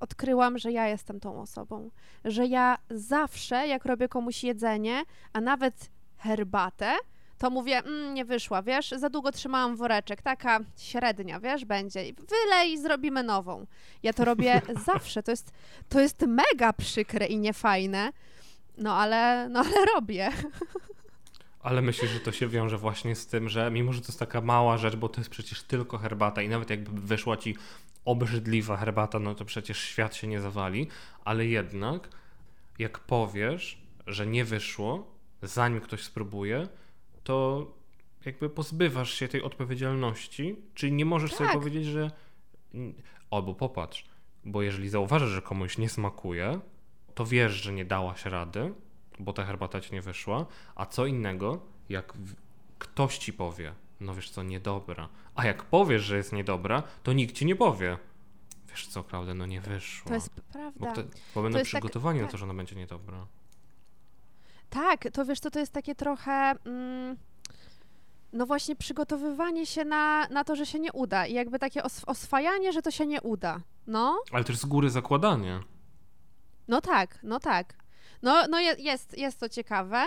odkryłam, że ja jestem tą osobą. Że ja zawsze, jak robię komuś jedzenie, a nawet herbatę, to mówię, mm, nie wyszła, wiesz, za długo trzymałam woreczek, taka średnia, wiesz, będzie. Wylej i zrobimy nową. Ja to robię (laughs) zawsze, to jest, to jest mega przykre i niefajne, no ale, no ale robię. Ale myślę, że to się wiąże właśnie z tym, że mimo, że to jest taka mała rzecz, bo to jest przecież tylko herbata i nawet jakby wyszła ci obrzydliwa herbata, no to przecież świat się nie zawali, ale jednak jak powiesz, że nie wyszło, zanim ktoś spróbuje, to jakby pozbywasz się tej odpowiedzialności, czyli nie możesz sobie Tak. powiedzieć, że albo popatrz, bo jeżeli zauważysz, że komuś nie smakuje, to wiesz, że nie dałaś rady, bo ta herbata ci nie wyszła, a co innego, jak ktoś ci powie, no wiesz co, niedobra, a jak powiesz, że jest niedobra, to nikt ci nie powie. Wiesz co, Klaudia, no nie wyszło. To jest bo, prawda. to, bo będą jest tak- przygotowani na tak. to, że ona będzie niedobra. Tak, to wiesz, to, to jest takie trochę. Mm, no właśnie, przygotowywanie się na, na to, że się nie uda. I jakby takie os- oswajanie, że to się nie uda. No, Ale też z góry zakładanie. No tak, no tak. No, no jest, jest to ciekawe.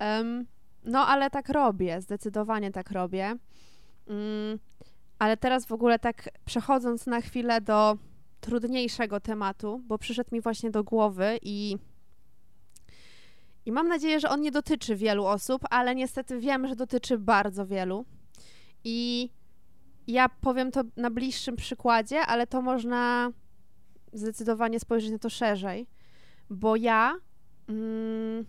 Um, no ale tak robię, zdecydowanie tak robię. Um, ale teraz w ogóle tak przechodząc na chwilę do trudniejszego tematu, bo przyszedł mi właśnie do głowy i i mam nadzieję, że on nie dotyczy wielu osób, ale niestety wiem, że dotyczy bardzo wielu. I ja powiem to na bliższym przykładzie, ale to można zdecydowanie spojrzeć na to szerzej, bo ja, mm,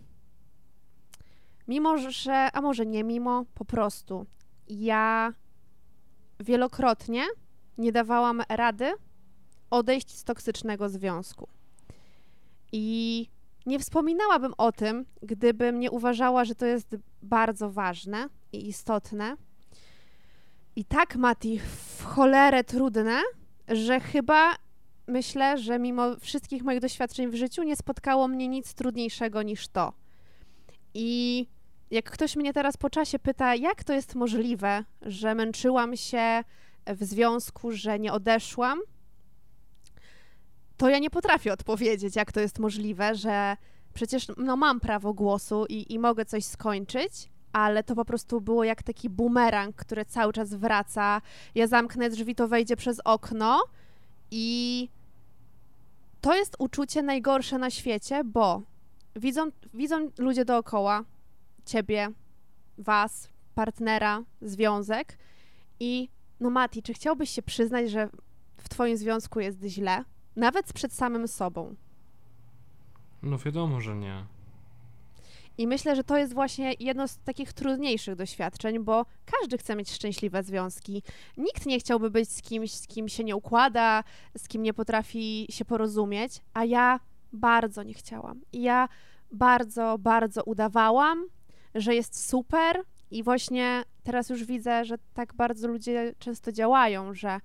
mimo że, a może nie mimo, po prostu, ja wielokrotnie nie dawałam rady odejść z toksycznego związku. I nie wspominałabym o tym, gdybym nie uważała, że to jest bardzo ważne i istotne. I tak, Mati, w cholerę trudne, że chyba myślę, że mimo wszystkich moich doświadczeń w życiu nie spotkało mnie nic trudniejszego niż to. I jak ktoś mnie teraz po czasie pyta, jak to jest możliwe, że męczyłam się w związku, że nie odeszłam, to ja nie potrafię odpowiedzieć, jak to jest możliwe, że przecież no, mam prawo głosu i, i mogę coś skończyć, ale to po prostu było jak taki bumerang, który cały czas wraca. Ja zamknę drzwi, to wejdzie przez okno i to jest uczucie najgorsze na świecie, bo widzą, widzą ludzie dookoła ciebie, was, partnera, związek i no Mati, czy chciałbyś się przyznać, że w twoim związku jest źle? Nawet przed samym sobą. No wiadomo, że nie. I myślę, że to jest właśnie jedno z takich trudniejszych doświadczeń, bo każdy chce mieć szczęśliwe związki. Nikt nie chciałby być z kimś, z kim się nie układa, z kim nie potrafi się porozumieć, a ja bardzo nie chciałam. I ja bardzo, bardzo udawałam, że jest super, i właśnie teraz już widzę, że tak bardzo ludzie często działają, że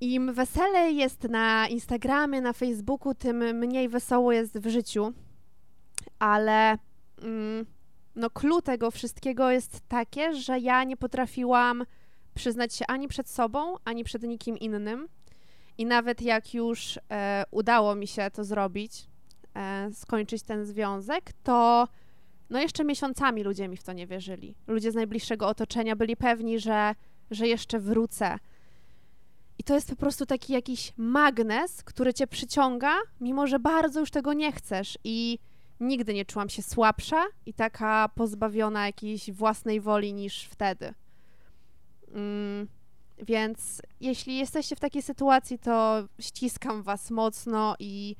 im weselej jest na Instagramie, na Facebooku, tym mniej wesoło jest w życiu. Ale mm, no clue tego wszystkiego jest takie, że ja nie potrafiłam przyznać się ani przed sobą, ani przed nikim innym. I nawet jak już e, udało mi się to zrobić, e, skończyć ten związek, to no jeszcze miesiącami ludzie mi w to nie wierzyli. Ludzie z najbliższego otoczenia byli pewni, że, że jeszcze wrócę, i to jest po prostu taki jakiś magnes, który cię przyciąga, mimo że bardzo już tego nie chcesz. I nigdy nie czułam się słabsza i taka pozbawiona jakiejś własnej woli niż wtedy. Mm, więc jeśli jesteście w takiej sytuacji, to ściskam was mocno i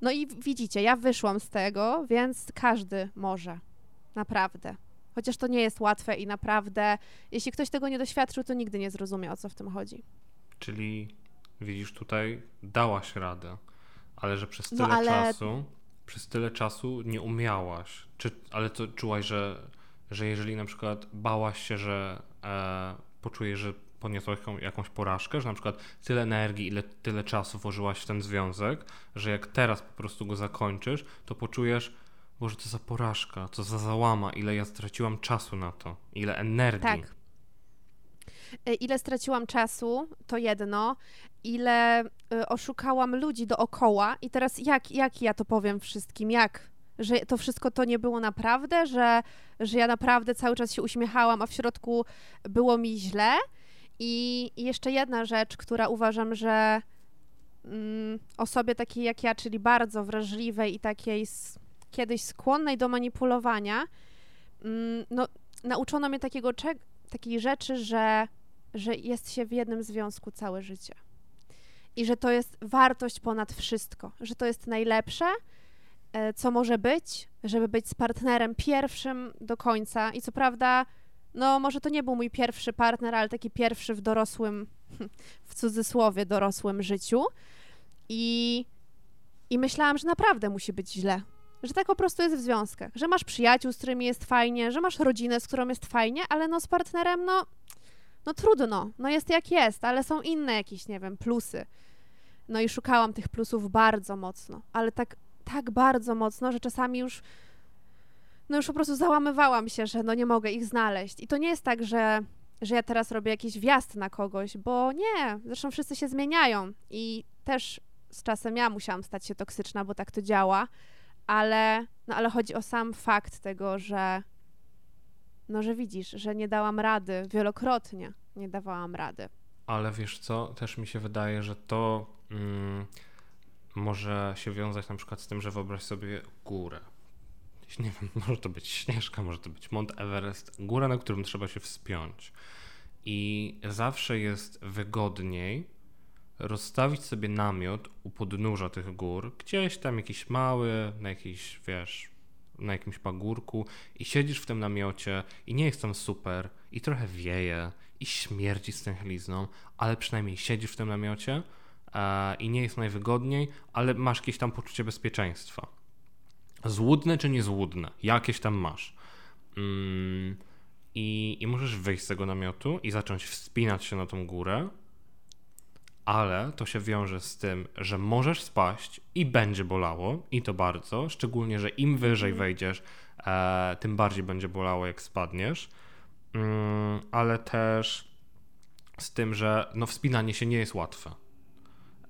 no i widzicie, ja wyszłam z tego, więc każdy może. Naprawdę. Chociaż to nie jest łatwe i naprawdę, jeśli ktoś tego nie doświadczył, to nigdy nie zrozumie, o co w tym chodzi. Czyli widzisz tutaj, dałaś radę, ale że przez no, tyle no, ale... czasu, przez tyle czasu nie umiałaś. Czy, ale to czułaś, że, że jeżeli na przykład bałaś się, że e, poczujesz, że poniosłaś jakąś porażkę, że na przykład tyle energii, ile tyle czasu włożyłaś w ten związek, że jak teraz po prostu go zakończysz, to poczujesz, Boże, to za porażka, co za załama, ile ja straciłam czasu na to, ile energii. Tak. E, ile straciłam czasu, to jedno, ile e, oszukałam ludzi dookoła i teraz jak, jak ja to powiem wszystkim, jak? Że to wszystko to nie było naprawdę, że, że ja naprawdę cały czas się uśmiechałam, a w środku było mi źle. I, jeszcze jedna rzecz, która uważam, że mm, osobie takiej jak ja, czyli bardzo wrażliwej i takiej s- kiedyś skłonnej do manipulowania, mm, no, nauczono mnie takiego, takiej rzeczy, że że jest się w jednym związku całe życie. I że to jest wartość ponad wszystko, że to jest najlepsze, e, co może być, żeby być z partnerem pierwszym do końca. I co prawda, no może to nie był mój pierwszy partner, ale taki pierwszy w dorosłym, (laughs) w cudzysłowie, dorosłym życiu. I, i myślałam, że naprawdę musi być źle. Że tak po prostu jest w związkach. Że masz przyjaciół, z którymi jest fajnie, że masz rodzinę, z którą jest fajnie, ale no z partnerem, no no trudno, no jest jak jest, ale są inne jakieś, nie wiem, plusy. No i szukałam tych plusów bardzo mocno, ale tak, tak bardzo mocno, że czasami już, no już po prostu załamywałam się, że no nie mogę ich znaleźć. I to nie jest tak, że, że ja teraz robię jakiś wjazd na kogoś, bo nie, zresztą wszyscy się zmieniają i też z czasem ja musiałam stać się toksyczna, bo tak to działa, ale, no ale chodzi o sam fakt tego, że no, że widzisz, że nie dałam rady, wielokrotnie nie dawałam rady. Ale wiesz co, też mi się wydaje, że to mm, może się wiązać na przykład z tym, że wyobraź sobie górę. Nie wiem, (laughs) może to być Śnieżka, może to być Mount Everest, góra, na którym trzeba się wspiąć. I zawsze jest wygodniej rozstawić sobie namiot u podnóża tych gór, gdzieś tam jakiś mały, na jakiś, wiesz, na jakimś pagórku i siedzisz w tym namiocie i nie jest tam super i trochę wieje i śmierdzi z tęchlizną, ale przynajmniej siedzisz w tym namiocie e, i nie jest najwygodniej, ale masz jakieś tam poczucie bezpieczeństwa. Złudne czy niezłudne, jakieś tam masz. Mm, i, I możesz wyjść z tego namiotu i zacząć wspinać się na tą górę, ale to się wiąże z tym, że możesz spaść i będzie bolało, i to bardzo, szczególnie, że im wyżej mhm. wejdziesz, e, tym bardziej będzie bolało, jak spadniesz, mm, ale też z tym, że no, wspinanie się nie jest łatwe.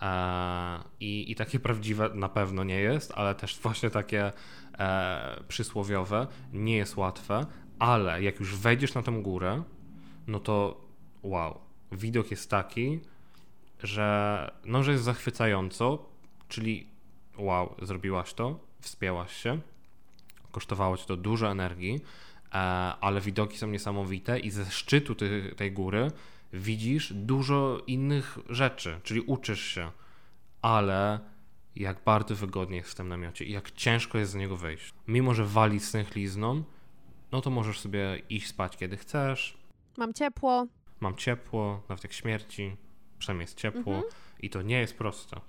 E, i, I takie prawdziwe na pewno nie jest, ale też (laughs) właśnie takie e, przysłowiowe nie jest łatwe, ale jak już wejdziesz na tę górę, no to wow, widok jest taki, że, no, że jest zachwycająco, czyli wow, zrobiłaś to, wspięłaś się, kosztowało ci to dużo energii, e, ale widoki są niesamowite i ze szczytu tej, tej góry widzisz dużo innych rzeczy, czyli uczysz się, ale jak bardzo wygodnie jest w tym namiocie i jak ciężko jest z niego wyjść. Mimo, że wali stęchlizną, no to możesz sobie iść spać kiedy chcesz. Mam ciepło. Mam ciepło, nawet jak śmierci, przynajmniej jest ciepło mhm. i to nie jest proste.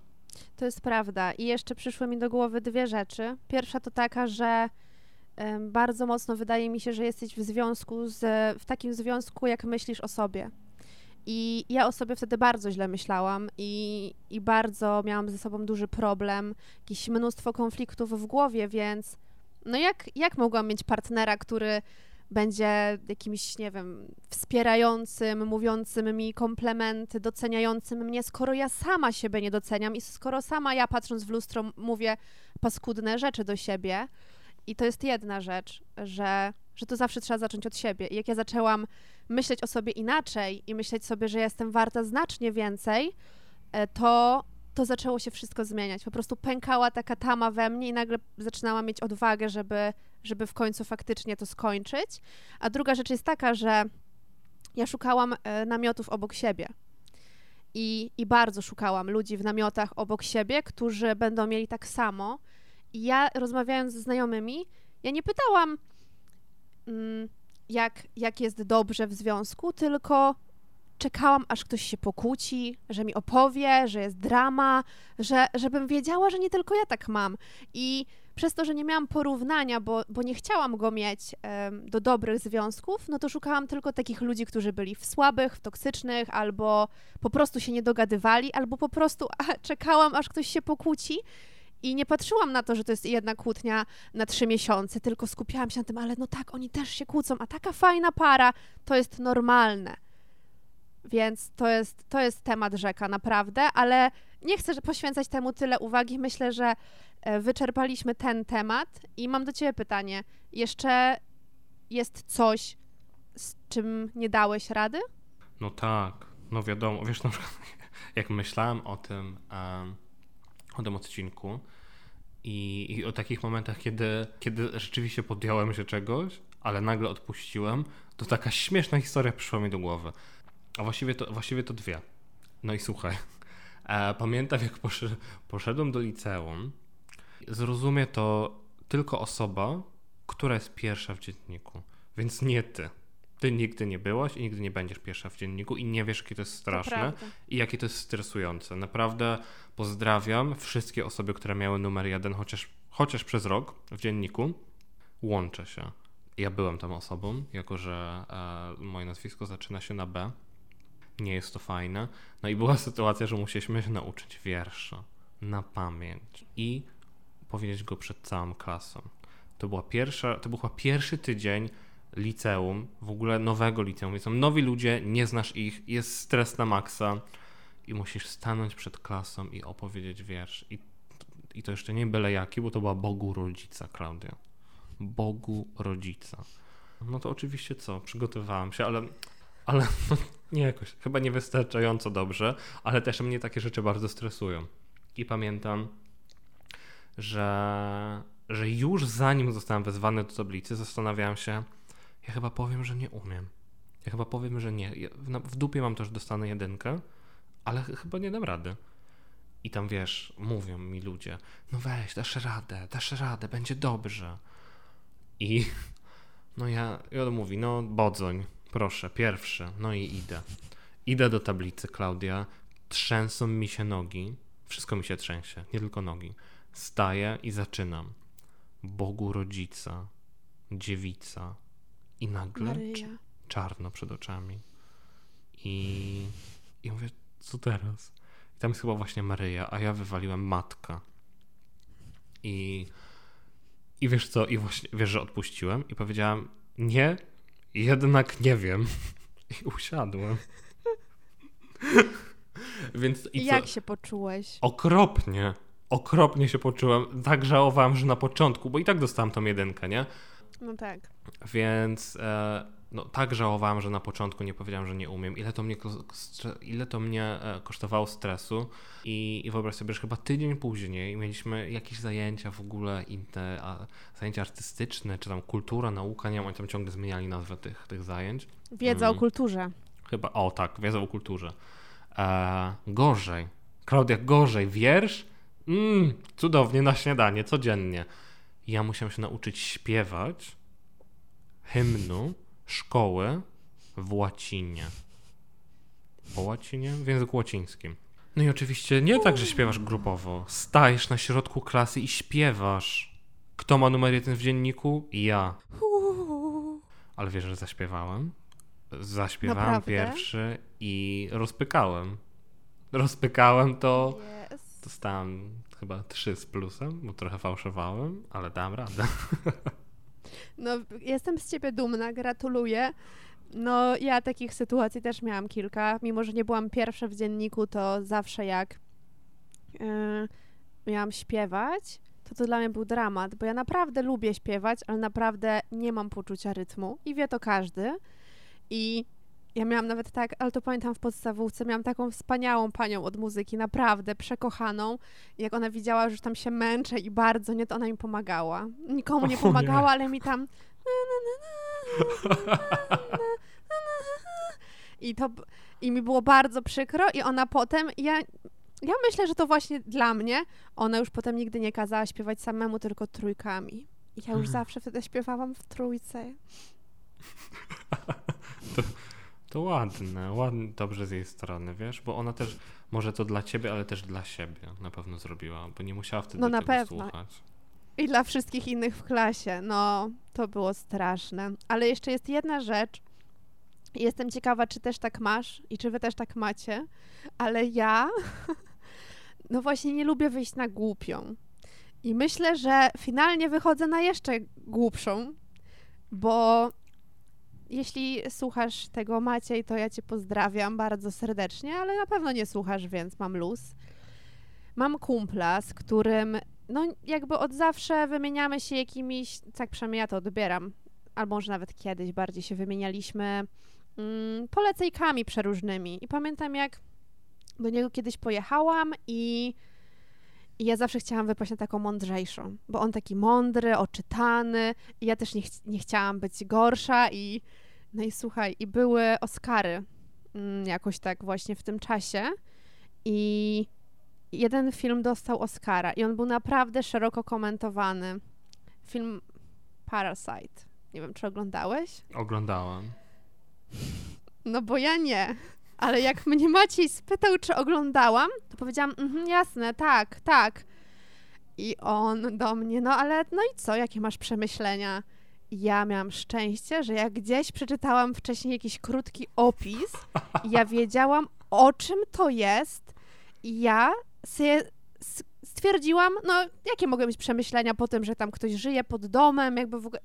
To jest prawda. I jeszcze przyszły mi do głowy dwie rzeczy. Pierwsza to taka, że bardzo mocno wydaje mi się, że jesteś w związku z, w takim związku, jak myślisz o sobie. I ja o sobie wtedy bardzo źle myślałam i, i bardzo miałam ze sobą duży problem, jakieś mnóstwo konfliktów w głowie, więc no jak, jak mogłam mieć partnera, który będzie jakimś, nie wiem, wspierającym, mówiącym mi komplementy, doceniającym mnie, skoro ja sama siebie nie doceniam i skoro sama ja patrząc w lustro mówię paskudne rzeczy do siebie. I to jest jedna rzecz, że, że to zawsze trzeba zacząć od siebie. I jak ja zaczęłam myśleć o sobie inaczej i myśleć sobie, że jestem warta znacznie więcej, e, to to zaczęło się wszystko zmieniać. Po prostu pękała taka tama we mnie i nagle zaczynałam mieć odwagę, żeby, żeby w końcu faktycznie to skończyć. A druga rzecz jest taka, że ja szukałam e, namiotów obok siebie. I, I bardzo szukałam ludzi w namiotach obok siebie, którzy będą mieli tak samo. I ja rozmawiając ze znajomymi, ja nie pytałam, mm, jak, jak jest dobrze w związku, tylko czekałam, aż ktoś się pokłóci, że mi opowie, że jest drama, że, żebym wiedziała, że nie tylko ja tak mam. I przez to, że nie miałam porównania, bo, bo nie chciałam go mieć um, do dobrych związków, no to szukałam tylko takich ludzi, którzy byli w słabych, w toksycznych, albo po prostu się nie dogadywali, albo po prostu a, czekałam, aż ktoś się pokłóci. I nie patrzyłam na to, że to jest jedna kłótnia na trzy miesiące, tylko skupiałam się na tym, ale no tak, oni też się kłócą, a taka fajna para to jest normalne. Więc to jest, to jest temat rzeka, naprawdę, ale nie chcę poświęcać temu tyle uwagi. Myślę, że e, wyczerpaliśmy ten temat i mam do Ciebie pytanie. Jeszcze jest coś, z czym nie dałeś rady? No tak, no wiadomo. Wiesz, na przykład, (laughs) jak myślałem o tym, o tym odcinku i, i, o takich momentach, kiedy, kiedy rzeczywiście podjąłem się czegoś, ale nagle odpuściłem, to taka śmieszna historia przyszła mi do głowy. A właściwie to, właściwie to dwie. No i słuchaj. (laughs) E, pamiętam, jak poszedłem do liceum. Zrozumie to tylko osoba, która jest pierwsza w dzienniku. Więc nie ty. Ty nigdy nie byłaś i nigdy nie będziesz pierwsza w dzienniku i nie wiesz, jakie to jest straszne to i jakie to jest stresujące. Naprawdę pozdrawiam wszystkie osoby, które miały numer jeden, chociaż, chociaż przez rok w dzienniku. Łączę się. Ja byłem tą osobą, jako że e, moje nazwisko zaczyna się na B nie jest to fajne. No i była (laughs) sytuacja, że musieliśmy się nauczyć wiersza na pamięć i powiedzieć go przed całą klasą. To, była pierwsza, to był chyba pierwszy tydzień liceum, w ogóle nowego liceum, więc są nowi ludzie, nie znasz ich, jest stres na maksa i musisz stanąć przed klasą i opowiedzieć wiersz. I, i to jeszcze nie byle jaki, bo to była Bogu rodzica, Klaudia. Bogu rodzica. No to oczywiście co, przygotowałam się, ale, ale (laughs) nie jakoś, chyba niewystarczająco dobrze, ale też mnie takie rzeczy bardzo stresują. I pamiętam, że, że już zanim zostałem wezwany do tablicy, zastanawiałem się, ja chyba powiem, że nie umiem. Ja chyba powiem, że nie. Ja w, w dupie mam też dostanę jedynkę, ale ch chyba nie dam rady. I tam wiesz, mówią mi ludzie, no weź, dasz radę, dasz radę, będzie dobrze. I (laughs) no ja, i on mówi, no bodzoń, proszę, pierwszy. No i idę. Idę do tablicy, Klaudia, trzęsą mi się nogi, wszystko mi się trzęsie, nie tylko nogi. Staję i zaczynam. Bogu rodzica, dziewica i nagle czarno przed oczami. I, I mówię, co teraz? I tam jest chyba właśnie Maryja, a ja wywaliłem matka. I, i wiesz co? I właśnie wiesz, że odpuściłem i powiedziałem, nie, jednak nie wiem. (laughs) I usiadłem. (laughs) Więc i co? Jak się poczułeś? Okropnie. Okropnie się poczułem. Tak żałowałem, że na początku, bo i tak dostałem tą jedynkę, nie? No tak. Więc e, no, tak żałowałem, że na początku nie powiedziałem, że nie umiem. Ile to mnie, ile to mnie e, kosztowało stresu. I, I wyobraź sobie, że chyba tydzień później mieliśmy jakieś zajęcia w ogóle inne, zajęcia artystyczne, czy tam kultura, nauka, nie wiem, oni tam ciągle zmieniali nazwę tych, tych zajęć. Wiedza Mm. o kulturze. Chyba, o tak, wiedza o kulturze. E, gorzej. Klaudia, gorzej. Wiersz? Mm, cudownie, na śniadanie, codziennie. Ja musiałem się nauczyć śpiewać hymnu szkoły w łacinie. Po łacinie? W języku łacińskim. No i oczywiście nie tak, że śpiewasz grupowo. Stajesz na środku klasy i śpiewasz. Kto ma numer jeden w dzienniku? Ja. Ale wiesz, że zaśpiewałem? Zaśpiewałem Naprawdę? pierwszy i rozpykałem. Rozpykałem to. Jest. Dostałem chyba 3 z plusem, bo trochę fałszowałem, ale dałem radę. No, jestem z ciebie dumna, gratuluję. No, ja takich sytuacji też miałam kilka. Mimo, że nie byłam pierwsza w dzienniku, to zawsze jak yy, miałam śpiewać, to to dla mnie był dramat, bo ja naprawdę lubię śpiewać, ale naprawdę nie mam poczucia rytmu i wie to każdy. I ja miałam nawet tak, ale to pamiętam w podstawówce, miałam taką wspaniałą panią od muzyki, naprawdę przekochaną. Jak ona widziała, że już tam się męczę i bardzo nie, to ona mi pomagała. Nikomu nie pomagała, ale mi tam i to i mi było bardzo przykro i ona potem ja ja myślę, że to właśnie dla mnie ona już potem nigdy nie kazała śpiewać samemu, tylko trójkami. I ja już zawsze wtedy śpiewałam w trójce. (laughs) To ładne, ładne, dobrze z jej strony, wiesz, bo ona też, może to dla ciebie, ale też dla siebie na pewno zrobiła, bo nie musiała wtedy No na tego pewno. słuchać. I dla wszystkich innych w klasie. No, to było straszne. Ale jeszcze jest jedna rzecz. Jestem ciekawa, czy też tak masz i czy wy też tak macie, ale ja, (laughs) no właśnie, nie lubię wyjść na głupią. I myślę, że finalnie wychodzę na jeszcze głupszą, bo jeśli słuchasz tego Maciej, to ja cię pozdrawiam bardzo serdecznie, ale na pewno nie słuchasz, więc mam luz. Mam kumpla, z którym no jakby od zawsze wymieniamy się jakimiś, tak przynajmniej ja to odbieram, albo może nawet kiedyś bardziej się wymienialiśmy mm, polecejkami przeróżnymi. I pamiętam jak do niego kiedyś pojechałam i, i ja zawsze chciałam wypaść na taką mądrzejszą, bo on taki mądry, oczytany i ja też nie, ch- nie chciałam być gorsza i no i słuchaj, i były Oscary mm, jakoś tak właśnie w tym czasie i jeden film dostał Oscara i on był naprawdę szeroko komentowany. Film Parasite. Nie wiem, czy oglądałeś? Oglądałam. No bo ja nie. Ale jak mnie Maciej spytał, czy oglądałam, to powiedziałam, mhm, jasne, tak, tak. I on do mnie, no ale no i co, jakie masz przemyślenia? Ja miałam szczęście, że jak gdzieś przeczytałam wcześniej jakiś krótki opis ja wiedziałam, o czym to jest i ja stwierdziłam, no jakie mogą być przemyślenia po tym, że tam ktoś żyje pod domem, jakby w ogóle...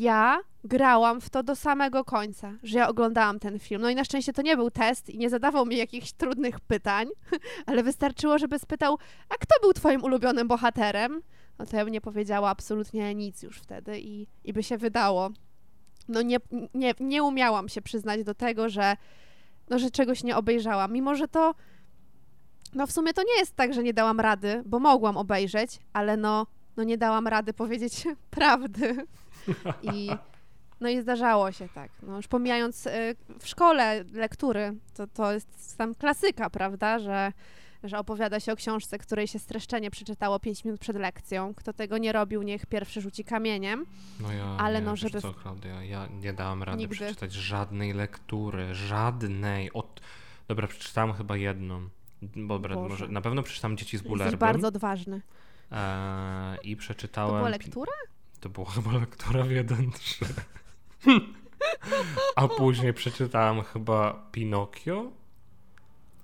ja grałam w to do samego końca, że ja oglądałam ten film. No i na szczęście to nie był test i nie zadawał mi jakichś trudnych pytań, (laughs) ale wystarczyło, żeby spytał, a kto był twoim ulubionym bohaterem? No to ja bym nie powiedziała absolutnie nic już wtedy i, i by się wydało. No nie, nie, nie umiałam się przyznać do tego, że, no, że czegoś nie obejrzałam. Mimo, że to no w sumie to nie jest tak, że nie dałam rady, bo mogłam obejrzeć, ale no, no nie dałam rady powiedzieć (laughs) prawdy. I, (laughs) no i zdarzało się tak. No już pomijając y, w szkole lektury, to, to jest tam klasyka, prawda, że, że opowiada się o książce, której się streszczenie przeczytało 5 minut przed lekcją. Kto tego nie robił, niech pierwszy rzuci kamieniem. No ja, Ale nie, no, żeby- co, Klaudia, ja nie dałam rady Nigdy. przeczytać żadnej lektury, żadnej. Od... Dobra, przeczytałam chyba jedną. Dobra, Boże. może na pewno przeczytam Dzieci z Jesteś Bulerbym. bardzo odważny. Eee, I To przeczytałem... była lektura? To była chyba lektura w 1-3. A później przeczytałem chyba Pinokio,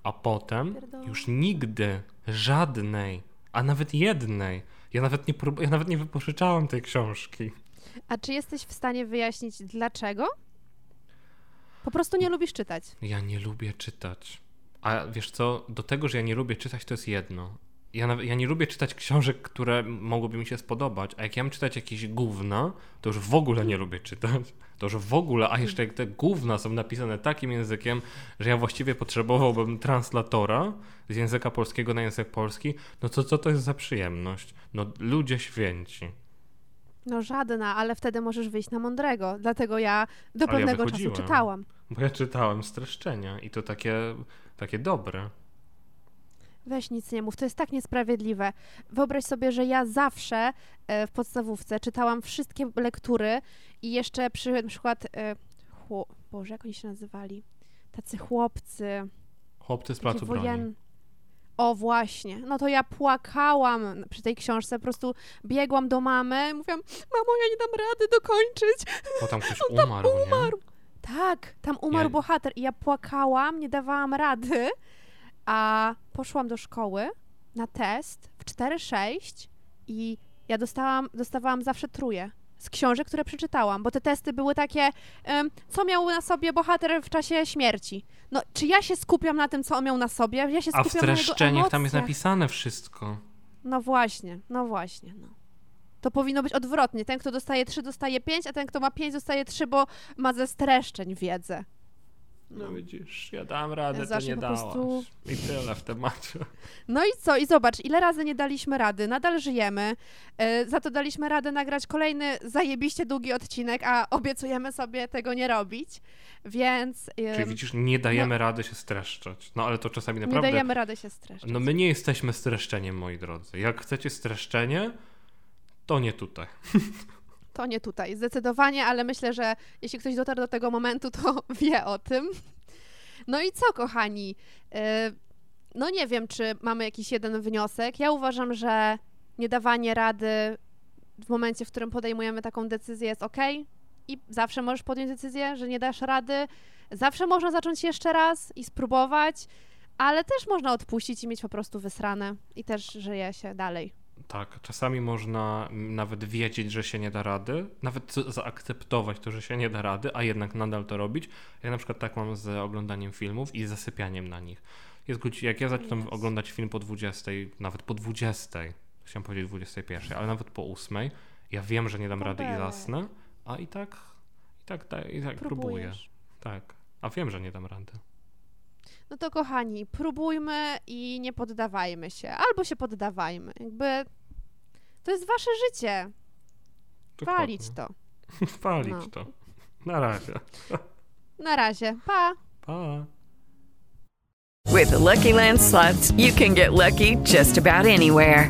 a potem już nigdy żadnej, a nawet jednej. Ja nawet nie, prób- ja nawet nie wypożyczałem tej książki. A czy jesteś w stanie wyjaśnić dlaczego? Po prostu nie lubisz czytać. Ja nie lubię czytać. A wiesz co, do tego, że ja nie lubię czytać, to jest jedno. Ja, nawet, ja nie lubię czytać książek, które mogłyby mi się spodobać, a jak ja mam czytać jakieś gówna, to już w ogóle nie lubię czytać. To już w ogóle, a jeszcze jak te gówna są napisane takim językiem, że ja właściwie potrzebowałbym translatora z języka polskiego na język polski, no to co to jest za przyjemność? No ludzie święci. No żadna, ale wtedy możesz wyjść na mądrego. Dlatego ja do Ale ja pewnego czasu czytałam. Bo ja czytałem streszczenia i to takie, takie dobre. Weź nic nie mów, to jest tak niesprawiedliwe. Wyobraź sobie, że ja zawsze e, w podstawówce czytałam wszystkie lektury i jeszcze przy na przykład, e, chło, Boże, jak oni się nazywali? Tacy chłopcy, Chłopcy z placu wojen... O właśnie, no to ja płakałam przy tej książce, po prostu biegłam do mamy i mówiłam, mamo, ja nie dam rady dokończyć. Bo tam ktoś (laughs) On tam umarł, umarł. Tak, tam umarł Ja- bohater i ja płakałam, nie dawałam rady, a poszłam do szkoły na test w 4-6 i ja dostałam, dostawałam zawsze truje z książek, które przeczytałam, bo te testy były takie, em, co miał na sobie bohater w czasie śmierci. No, czy ja się skupiam na tym, co on miał na sobie? Ja się nie? A w skupiam streszczeniach tam jest napisane wszystko. No właśnie, no właśnie, no. To powinno być odwrotnie. Ten, kto dostaje 3, dostaje 5, a ten, kto ma 5, dostaje 3, bo ma ze streszczeń wiedzę. No widzisz, ja dałem radę, zawsze nie dałaś. prostu- I tyle w temacie. No i co? I zobacz, ile razy nie daliśmy rady. Nadal żyjemy. E, za to daliśmy radę nagrać kolejny zajebiście długi odcinek, a obiecujemy sobie tego nie robić. Więc e, Czyli widzisz, nie dajemy rady się streszczać. No ale to czasami nie naprawdę... dajemy rady się streszczać. No my nie jesteśmy streszczeniem, moi drodzy. Jak chcecie streszczenie, to nie tutaj. (laughs) To nie tutaj, zdecydowanie, ale myślę, że jeśli ktoś dotarł do tego momentu, to (laughs) wie o tym. No i co, kochani? E, No nie wiem, czy mamy jakiś jeden wniosek. Ja uważam, że nie dawanie rady w momencie, w którym podejmujemy taką decyzję jest ok. I zawsze możesz podjąć decyzję, że nie dasz rady. Zawsze można zacząć jeszcze raz i spróbować, ale też można odpuścić i mieć po prostu wysrane i też żyje się dalej. Tak, czasami można nawet wiedzieć, że się nie da rady, nawet zaakceptować to, że się nie da rady, a jednak nadal to robić. Ja na przykład tak mam z oglądaniem filmów i zasypianiem na nich. Jest godzi- jak ja zaczynam Jest. oglądać film po 20, nawet po 20, chciałem powiedzieć 21, ale nawet po 8, ja wiem, że nie dam rady i zasnę, a i tak, i tak, i tak próbuję. Tak, a wiem, że nie dam rady. No to kochani, próbujmy i nie poddawajmy się. Albo się poddawajmy. Jakby to jest wasze życie. Walić to. (laughs) Walić No. to. Na razie. (laughs) Na razie. Pa! Pa. With the Lucky Land slots, you can get lucky just about anywhere.